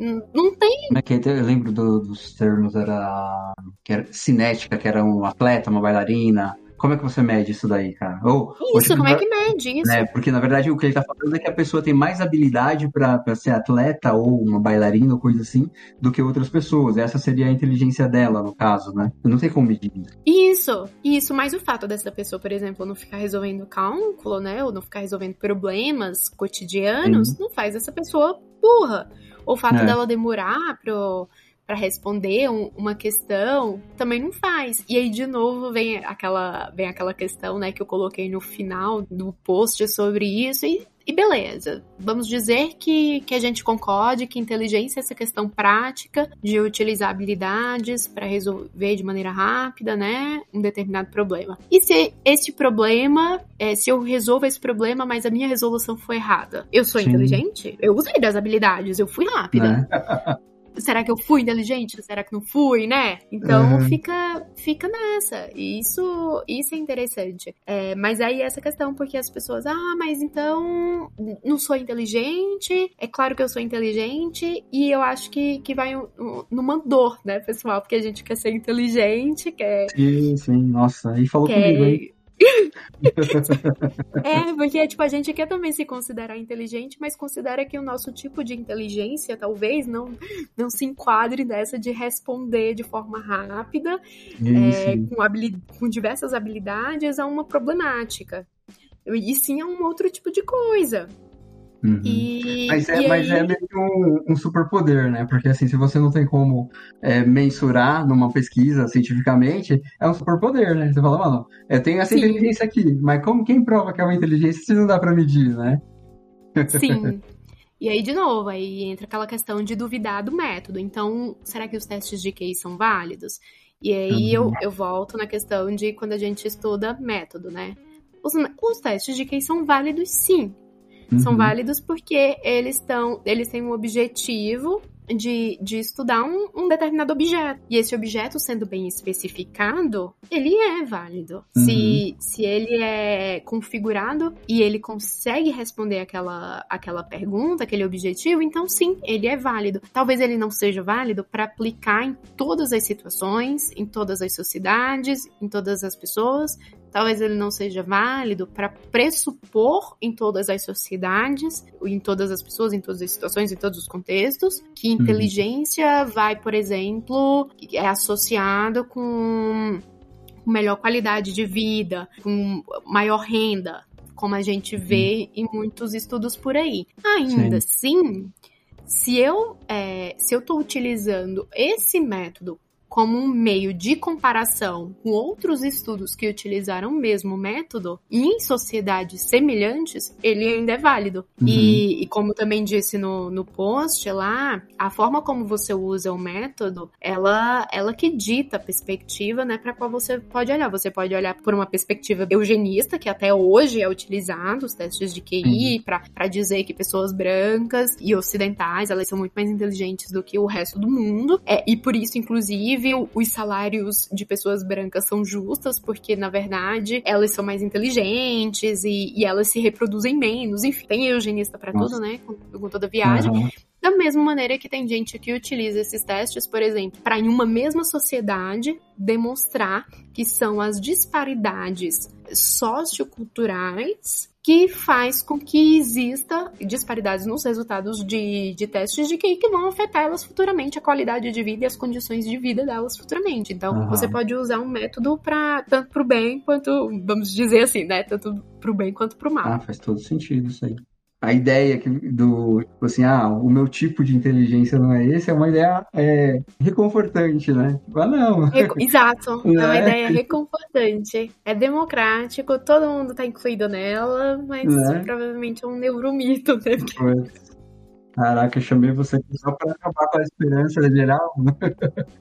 Não- tem Como é que é? Eu lembro do- dos termos, era, que era cinética, que era um atleta, uma bailarina. Como é que você mede isso daí, cara? Ou, ou, Isso, tipo, como é que mede isso? né, Porque na verdade o que ele tá falando é que a pessoa tem mais habilidade pra ser atleta ou uma bailarina ou coisa assim do que outras pessoas. Essa seria a inteligência dela, no caso, né? Não tem como medir. Isso, isso, mas o fato dessa pessoa, por exemplo, não ficar resolvendo cálculo, né, ou não ficar resolvendo problemas cotidianos, não faz essa pessoa burra. O fato É. dela demorar pro para responder um- uma questão também não faz. E aí de novo vem aquela vem aquela questão, né, que eu coloquei no final do post sobre isso e e beleza, vamos dizer que, que a gente concorde que inteligência é essa questão prática de utilizar habilidades para resolver de maneira rápida, né, um determinado problema. E se esse problema, é, se eu resolvo esse problema, mas a minha resolução foi errada, eu sou Sim. inteligente? Eu usei das habilidades, eu fui rápida. Né? *laughs* Será que eu fui inteligente? Será que não fui, né? Então Uhum. fica, fica nessa. E isso, isso é interessante. É, mas aí essa questão, porque as pessoas, ah, mas então não sou inteligente. É claro que eu sou inteligente. E eu acho que, que vai um- um- numa dor, né, pessoal? Porque a gente quer ser inteligente, quer. Sim, sim, nossa, aí falou comigo, hein? É, porque tipo, a gente quer também se considerar inteligente, mas considera que o nosso tipo de inteligência talvez não, não se enquadre nessa de responder de forma rápida, é, com, com diversas habilidades a uma problemática. E sim a um outro tipo de coisa. Uhum. E, Mas é, e mas aí- é meio que um, um superpoder, né? Porque assim, se você não tem como é, mensurar numa pesquisa cientificamente, é um superpoder, né? Você fala, mano, eu tenho essa Sim. inteligência aqui, mas como quem prova que é uma inteligência se não dá pra medir, né? Sim. *laughs* E aí, de novo, aí entra aquela questão de duvidar do método. Então, será que os testes de QI são válidos? E aí eu, eu volto na questão de quando a gente estuda método, né? Os, os testes de QI são válidos sim. São Uhum. válidos porque eles estão. Eles têm um objetivo de, de estudar um, um determinado objeto. E esse objeto, sendo bem especificado, ele é válido. Se, se ele é configurado e ele consegue responder aquela, aquela pergunta, aquele objetivo, então sim, ele é válido. Talvez ele não seja válido para aplicar em todas as situações, em todas as sociedades, em todas as pessoas. Talvez ele não seja válido para pressupor em todas as sociedades, em todas as pessoas, em todas as situações, em todos os contextos, que inteligência vai, por exemplo, é associado com melhor qualidade de vida, com maior renda, como a gente vê em muitos estudos por aí. Ainda assim, se eu é, se eu estou utilizando esse método como um meio de comparação com outros estudos que utilizaram o mesmo método e em sociedades semelhantes, ele ainda é válido. Uhum. E, e como também disse no, no post lá, a forma como você usa o método, ela, ela que dita a perspectiva, né, para qual você pode olhar. Você pode olhar por uma perspectiva eugenista, que até hoje é utilizado, os testes de QI, para dizer que pessoas brancas e ocidentais, elas são muito mais inteligentes do que o resto do mundo. É, e por isso, inclusive, os salários de pessoas brancas são justas, porque, na verdade, elas são mais inteligentes e, e elas se reproduzem menos. Enfim, tem eugenista para tudo, né? Com, com toda viagem. Uhum. Da mesma maneira que tem gente que utiliza esses testes, por exemplo, para em uma mesma sociedade demonstrar que são as disparidades socioculturais que faz com que exista disparidades nos resultados de, de testes de QI que vão afetar elas futuramente, a qualidade de vida e as condições de vida delas futuramente. Então, Uhum. você pode usar um método para tanto para o bem quanto, vamos dizer assim, né, tanto para o bem quanto para o mal. Ah, faz todo sentido isso aí. A ideia que, do, tipo assim, ah, o meu tipo de inteligência não é esse, é uma ideia é, reconfortante, né? Tipo, ah, não. Exato, *laughs* é uma Né? ideia reconfortante. É democrático, todo mundo tá incluído nela, mas Né? provavelmente é um neuromito, né? Caraca, eu chamei você aqui só pra acabar com a esperança geral. *laughs*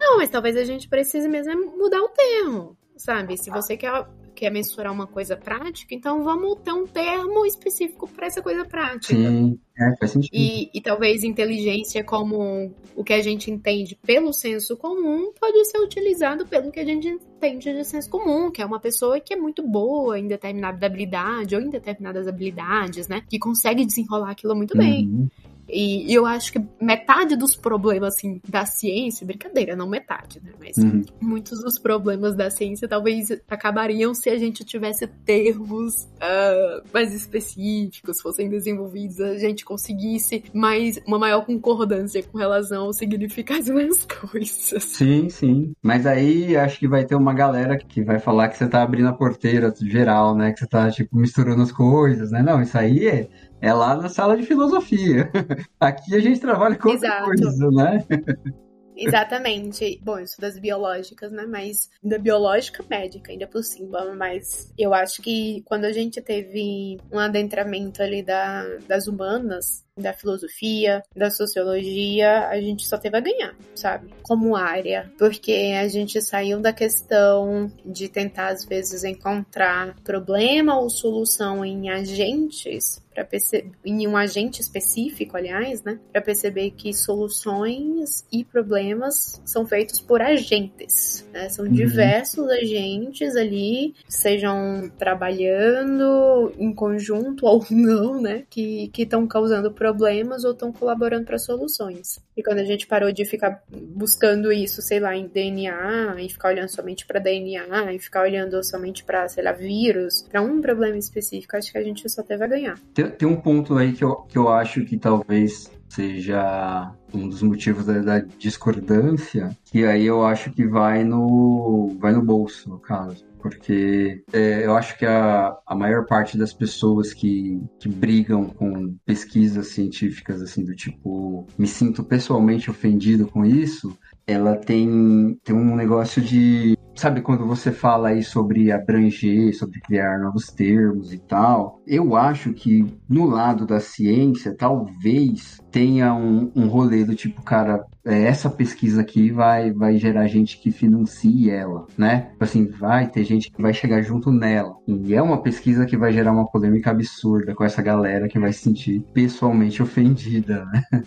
Não, mas talvez a gente precise mesmo é mudar o termo, sabe? Se você quer, quer mensurar uma coisa prática, então vamos ter um termo específico para essa coisa prática. Sim, é, faz sentido. E, e talvez inteligência como o que a gente entende pelo senso comum pode ser utilizado pelo que a gente entende de senso comum, que é uma pessoa que é muito boa em determinada habilidade ou em determinadas habilidades, né? Que consegue desenrolar aquilo muito bem. E, e eu acho que metade dos problemas, assim, da ciência, brincadeira, não metade, né? Mas Uhum. muitos dos problemas da ciência talvez acabariam se a gente tivesse termos ah, mais específicos, fossem desenvolvidos, a gente conseguisse mais, uma maior concordância com relação ao significado *laughs* das coisas. Sim, sim. Mas aí acho que vai ter uma galera que vai falar que você tá abrindo a porteira geral, né? Que você tá, tipo, misturando as coisas, né? Não, isso aí é, é lá na sala de filosofia. *laughs* Aqui a gente trabalha com Exato. coisa, né? Exatamente. Bom, eu sou das biológicas, né? Mas da biológica médica, ainda por cima. Mas eu acho que quando a gente teve um adentramento ali da, das humanas, da filosofia, da sociologia, a gente só teve a ganhar, sabe? Como área. Porque a gente saiu da questão de tentar, às vezes, encontrar problema ou solução em agentes para perceber em um agente específico, aliás, né, para perceber que soluções e problemas são feitos por agentes, né? São Uhum. diversos agentes ali, sejam trabalhando em conjunto ou não, né, que que estão causando problemas ou estão colaborando para soluções. E quando a gente parou de ficar buscando isso, sei lá, em DNA e ficar olhando somente para DNA e ficar olhando somente para, sei lá, vírus, para um problema específico, acho que a gente só teve a ganhar. Tem, tem um ponto aí que eu, que eu acho que talvez seja um dos motivos da, da discordância, que aí eu acho que vai no, vai no bolso, no caso. Porque é, eu acho que a, a maior parte das pessoas que, que brigam com pesquisas científicas, assim, do tipo, me sinto pessoalmente ofendido com isso, ela tem, tem um negócio de. Sabe quando você fala aí sobre abranger, sobre criar novos termos e tal? Eu acho que no lado da ciência, talvez tenha um, um rolê do tipo, cara, é, essa pesquisa aqui vai, vai gerar gente que financie ela, né? Tipo Assim, vai ter gente que vai chegar junto nela. E é uma pesquisa que vai gerar uma polêmica absurda com essa galera que vai se sentir pessoalmente *laughs* ofendida, né?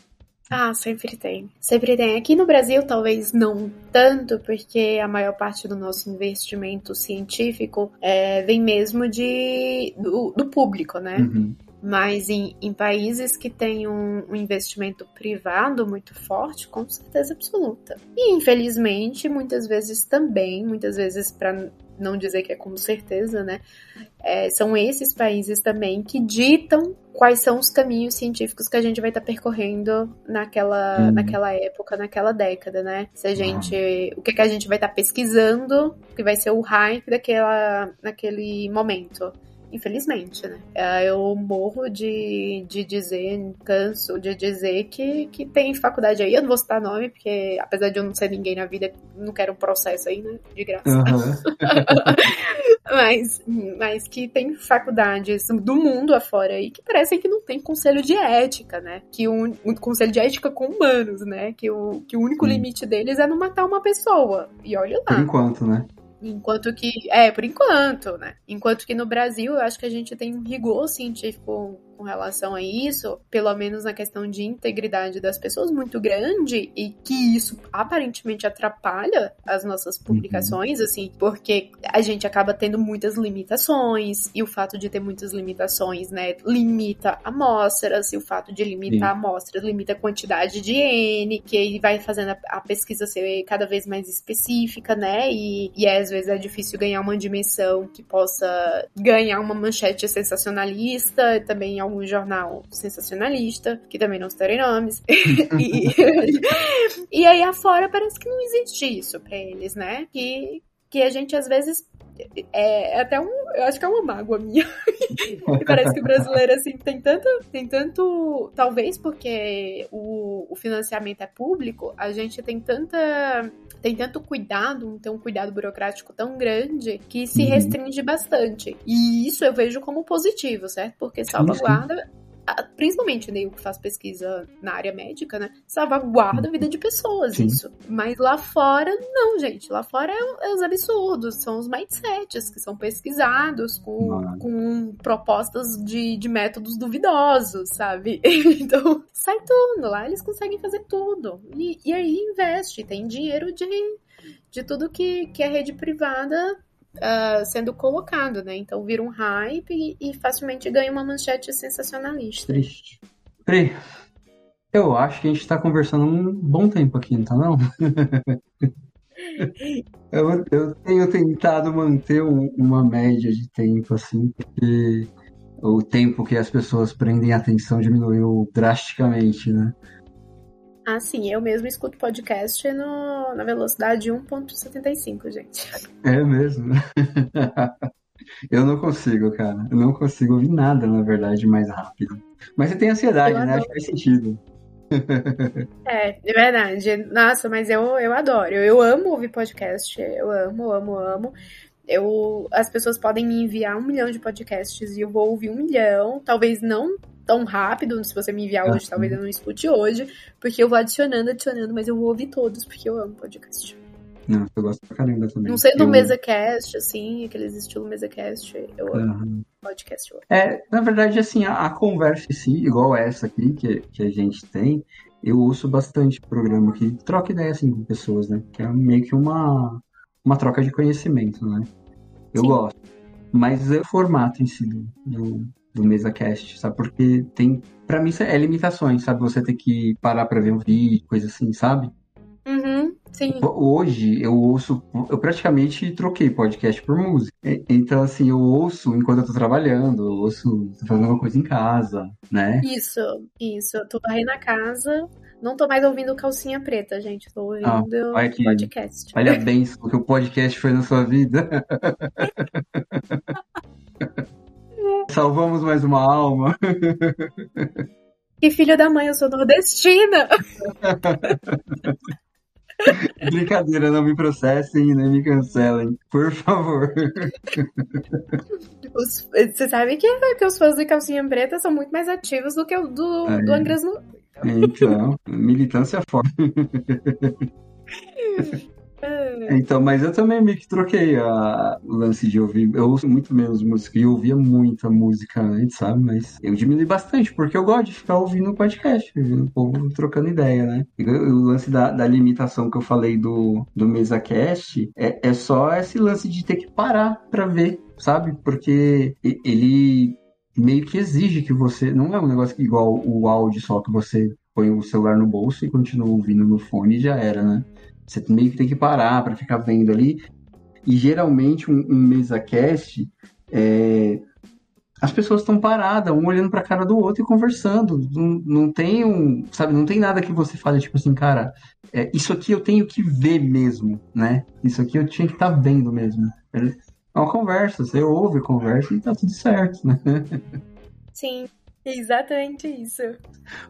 Ah, sempre tem. Sempre tem. Aqui no Brasil, talvez não tanto, porque a maior parte do nosso investimento científico é, vem mesmo de, do, do público, né? Uhum. Mas em, em países que têm um, um investimento privado muito forte, com certeza absoluta. E infelizmente, muitas vezes também, muitas vezes, para não dizer que é com certeza, né? É, são esses países também que ditam quais são os caminhos científicos que a gente vai estar percorrendo naquela, Uhum. naquela época, naquela década, né? Se a gente. O que, que a gente vai estar pesquisando, que vai ser o hype daquela, naquele momento. Infelizmente, né? É, Eu morro de, de dizer, canso de dizer que, que tem faculdade aí. Eu não vou citar nome, porque apesar de eu não ser ninguém na vida, não quero um processo aí, né? De graça. Aham. *laughs* mas, mas que tem faculdades do mundo afora aí que parecem que não tem conselho de ética, né? Que um, um conselho de ética com humanos, né? Que o, que o único Sim. limite deles é não matar uma pessoa. E olha Por lá. enquanto, né? Enquanto que. É, por enquanto, né? Enquanto que no Brasil, eu acho que a gente tem um rigor científico com relação a isso, pelo menos na questão de integridade das pessoas, muito grande, e que isso aparentemente atrapalha as nossas publicações, assim, porque a gente acaba tendo muitas limitações, e o fato de ter muitas limitações, né, limita amostras, e o fato de limitar amostras limita a quantidade de N, que aí vai fazendo a, a pesquisa ser cada vez mais específica, né, e, e às vezes é difícil ganhar uma dimensão que possa ganhar uma manchete sensacionalista, também em algum jornal sensacionalista, que também não citarei nomes. *laughs* e, e aí afora parece que não existe isso pra eles, né? Que, que a gente às vezes é até um. Eu acho que é uma mágoa minha. *laughs* Parece que o brasileiro, assim, tem tanto. Tem tanto. Talvez porque o, o financiamento é público, a gente tem tanta. Tem tanto cuidado, tem um cuidado burocrático tão grande que se Uhum. restringe bastante. E isso eu vejo como positivo, certo? Porque salvaguarda. A- Principalmente né, eu que faço pesquisa na área médica, né? Salvaguarda a vida de pessoas, Sim. isso. Mas lá fora, não, gente. Lá fora é, é os absurdos, são os mindsets que são pesquisados com, Ah. com propostas de, de métodos duvidosos, sabe? *laughs* Então, sai tudo. Lá eles conseguem fazer tudo. E, e aí investe, tem dinheiro de, de tudo que, que é rede privada ah, sendo colocado, né? Então vira um hype e, e facilmente ganha uma manchete sensacionalista. Triste. Pri, eu acho que a gente tá conversando um bom tempo aqui, não tá não? *laughs* Eu, eu tenho tentado manter um- uma média de tempo, assim, porque o tempo que as pessoas prendem atenção diminuiu drasticamente, né? Ah, sim, eu mesmo escuto podcast no, na velocidade 1.75, gente. É mesmo. *laughs* Eu não consigo, cara. Eu não consigo ouvir nada, na verdade, mais rápido. Mas você tem ansiedade, Eu né? Acho que faz sentido. É, é verdade. Nossa, mas eu, eu adoro. Eu amo ouvir podcast. Eu amo, amo, amo. Eu, as pessoas podem me enviar um milhão de podcasts e eu vou ouvir um milhão. Talvez não tão rápido. Se você me enviar hoje, Ah, talvez eu não escute hoje. Porque eu vou adicionando, adicionando, mas eu vou ouvir todos, porque eu amo podcast. Não, eu gosto pra caramba também. Não sei do Eu- MesaCast, assim, aqueles estilo MesaCast. Eu amo Aham. podcast. Eu amo. É, na verdade, assim, a, a conversa em si, igual essa aqui que, que a gente tem, eu ouço bastante programa que troca ideia, assim, com pessoas, né? Que é meio que uma, uma troca de conhecimento, né? Eu Sim. gosto. Mas o formato em si do, do, do MesaCast, sabe? Porque tem, pra mim, é limitações, sabe? Você ter que parar pra ver um vídeo, coisa assim, sabe? Uhum, sim. Hoje eu ouço, eu praticamente troquei podcast por música. Então, assim, eu ouço enquanto eu tô trabalhando, eu ouço tô fazendo uma coisa em casa, né? Isso, isso. Eu tô varrendo a casa. Não tô mais ouvindo calcinha preta, gente. Tô ouvindo Ah, olha que- podcast. Olha a benção que o podcast foi na sua vida. *laughs* Salvamos mais uma alma. *laughs* Que filho da mãe, eu sou nordestina! *laughs* Brincadeira, não me processem nem me cancelem, por favor. Os- Você sabe que, que os fãs de calcinha preta são muito mais ativos do que o do, É. do Angras no. Então, militância forte. *laughs* Então, mas eu também meio que troquei a, o lance de ouvir. Eu ouço muito menos música e ouvia muita música antes, sabe? Mas eu diminui bastante, porque eu gosto de ficar ouvindo o podcast, ouvindo o povo trocando ideia, né? O lance da, da limitação que eu falei do, do MesaCast é, é só esse lance de ter que parar pra ver, sabe? Porque ele meio que exige que você. Não é um negócio que igual o áudio só que você põe o celular no bolso e continua ouvindo no fone e já era, né? Você meio que tem que parar para ficar vendo ali. E geralmente um, um MesaCast, é, as pessoas estão paradas, um olhando para a cara do outro e conversando. Não, não tem um, sabe, não tem nada que você fale tipo assim, cara, é, isso aqui eu tenho que ver mesmo, né? Isso aqui eu tinha que estar vendo mesmo. É uma conversa, você ouve, conversa e tá tudo certo, né? *laughs* Sim, exatamente isso.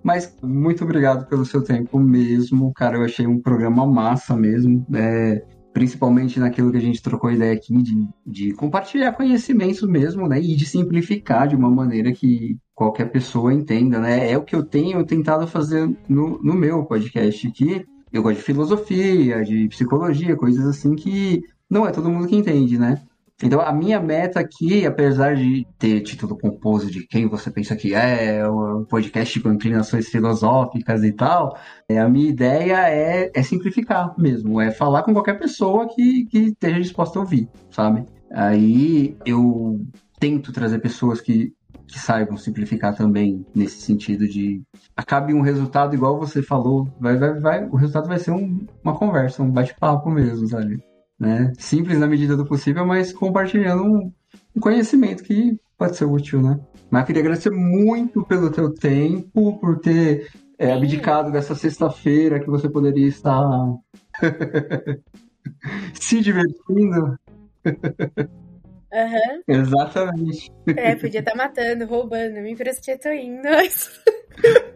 Mas muito obrigado pelo seu tempo mesmo, cara. Eu achei um programa massa mesmo. É, principalmente naquilo que a gente trocou ideia aqui de, de compartilhar conhecimentos mesmo, né? E de simplificar de uma maneira que qualquer pessoa entenda, né? É o que eu tenho tentado fazer no, no meu podcast aqui. Eu gosto de filosofia, de psicologia, coisas assim que não é todo mundo que entende, né? Então, a minha meta aqui, apesar de ter título composto de quem você pensa que é, um podcast com inclinações filosóficas e tal, é, a minha ideia é, é simplificar mesmo, é falar com qualquer pessoa que, que esteja disposta a ouvir, sabe? Aí eu tento trazer pessoas que, que saibam simplificar também nesse sentido de acabe um resultado igual você falou, vai, vai, vai, o resultado vai ser um, uma conversa, um bate-papo mesmo, sabe? Né? Simples na medida do possível, mas compartilhando um, um conhecimento que pode ser útil, né? Mas eu queria agradecer muito pelo teu tempo, por ter é, abdicado dessa sexta-feira que você poderia estar *laughs* se divertindo. Uhum. Exatamente. É, podia estar matando, roubando, me emprestou tô indo. Mas... *laughs*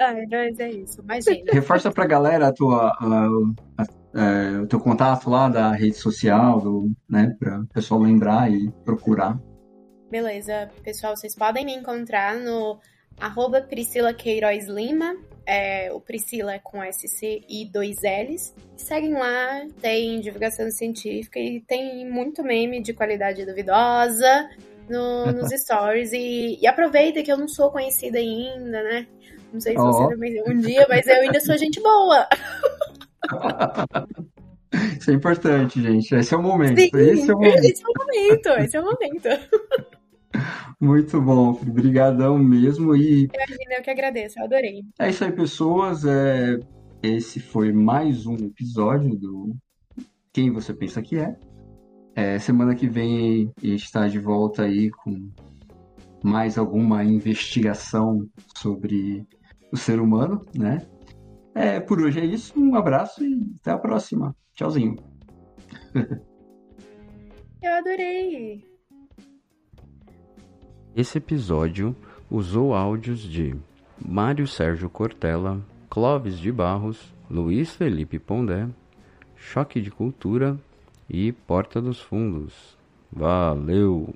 Ai, mas é isso, imagina. Reforça pra galera a tua, a, a, é, o teu contato lá da rede social, do, né, para o pessoal lembrar e procurar. Beleza, pessoal, vocês podem me encontrar no arroba Priscila Queiroz Lima, é, o Priscila é com SC e dois L's. Seguem lá, tem divulgação científica e tem muito meme de qualidade duvidosa no, *laughs* nos stories. E, e aproveita que eu não sou conhecida ainda, né? Não sei se oh. você também um dia, mas eu ainda sou gente boa. *laughs* Isso é importante, gente. Esse é o momento. Sim, esse é o momento. Esse é o momento. Esse é o momento. Muito bom, Obrigadão mesmo. E... Imagina, eu que agradeço, eu adorei. É isso aí, pessoas. É... Esse foi mais um episódio do Quem Você Pensa Que É. é semana que vem a gente está de volta aí com mais alguma investigação sobre o ser humano, né? É, por hoje é isso. Um abraço e até a próxima. Tchauzinho. *laughs* Eu adorei. Esse episódio usou áudios de Mário Sérgio Cortella, Clóvis de Barros, Luiz Felipe Pondé, Choque de Cultura e Porta dos Fundos. Valeu!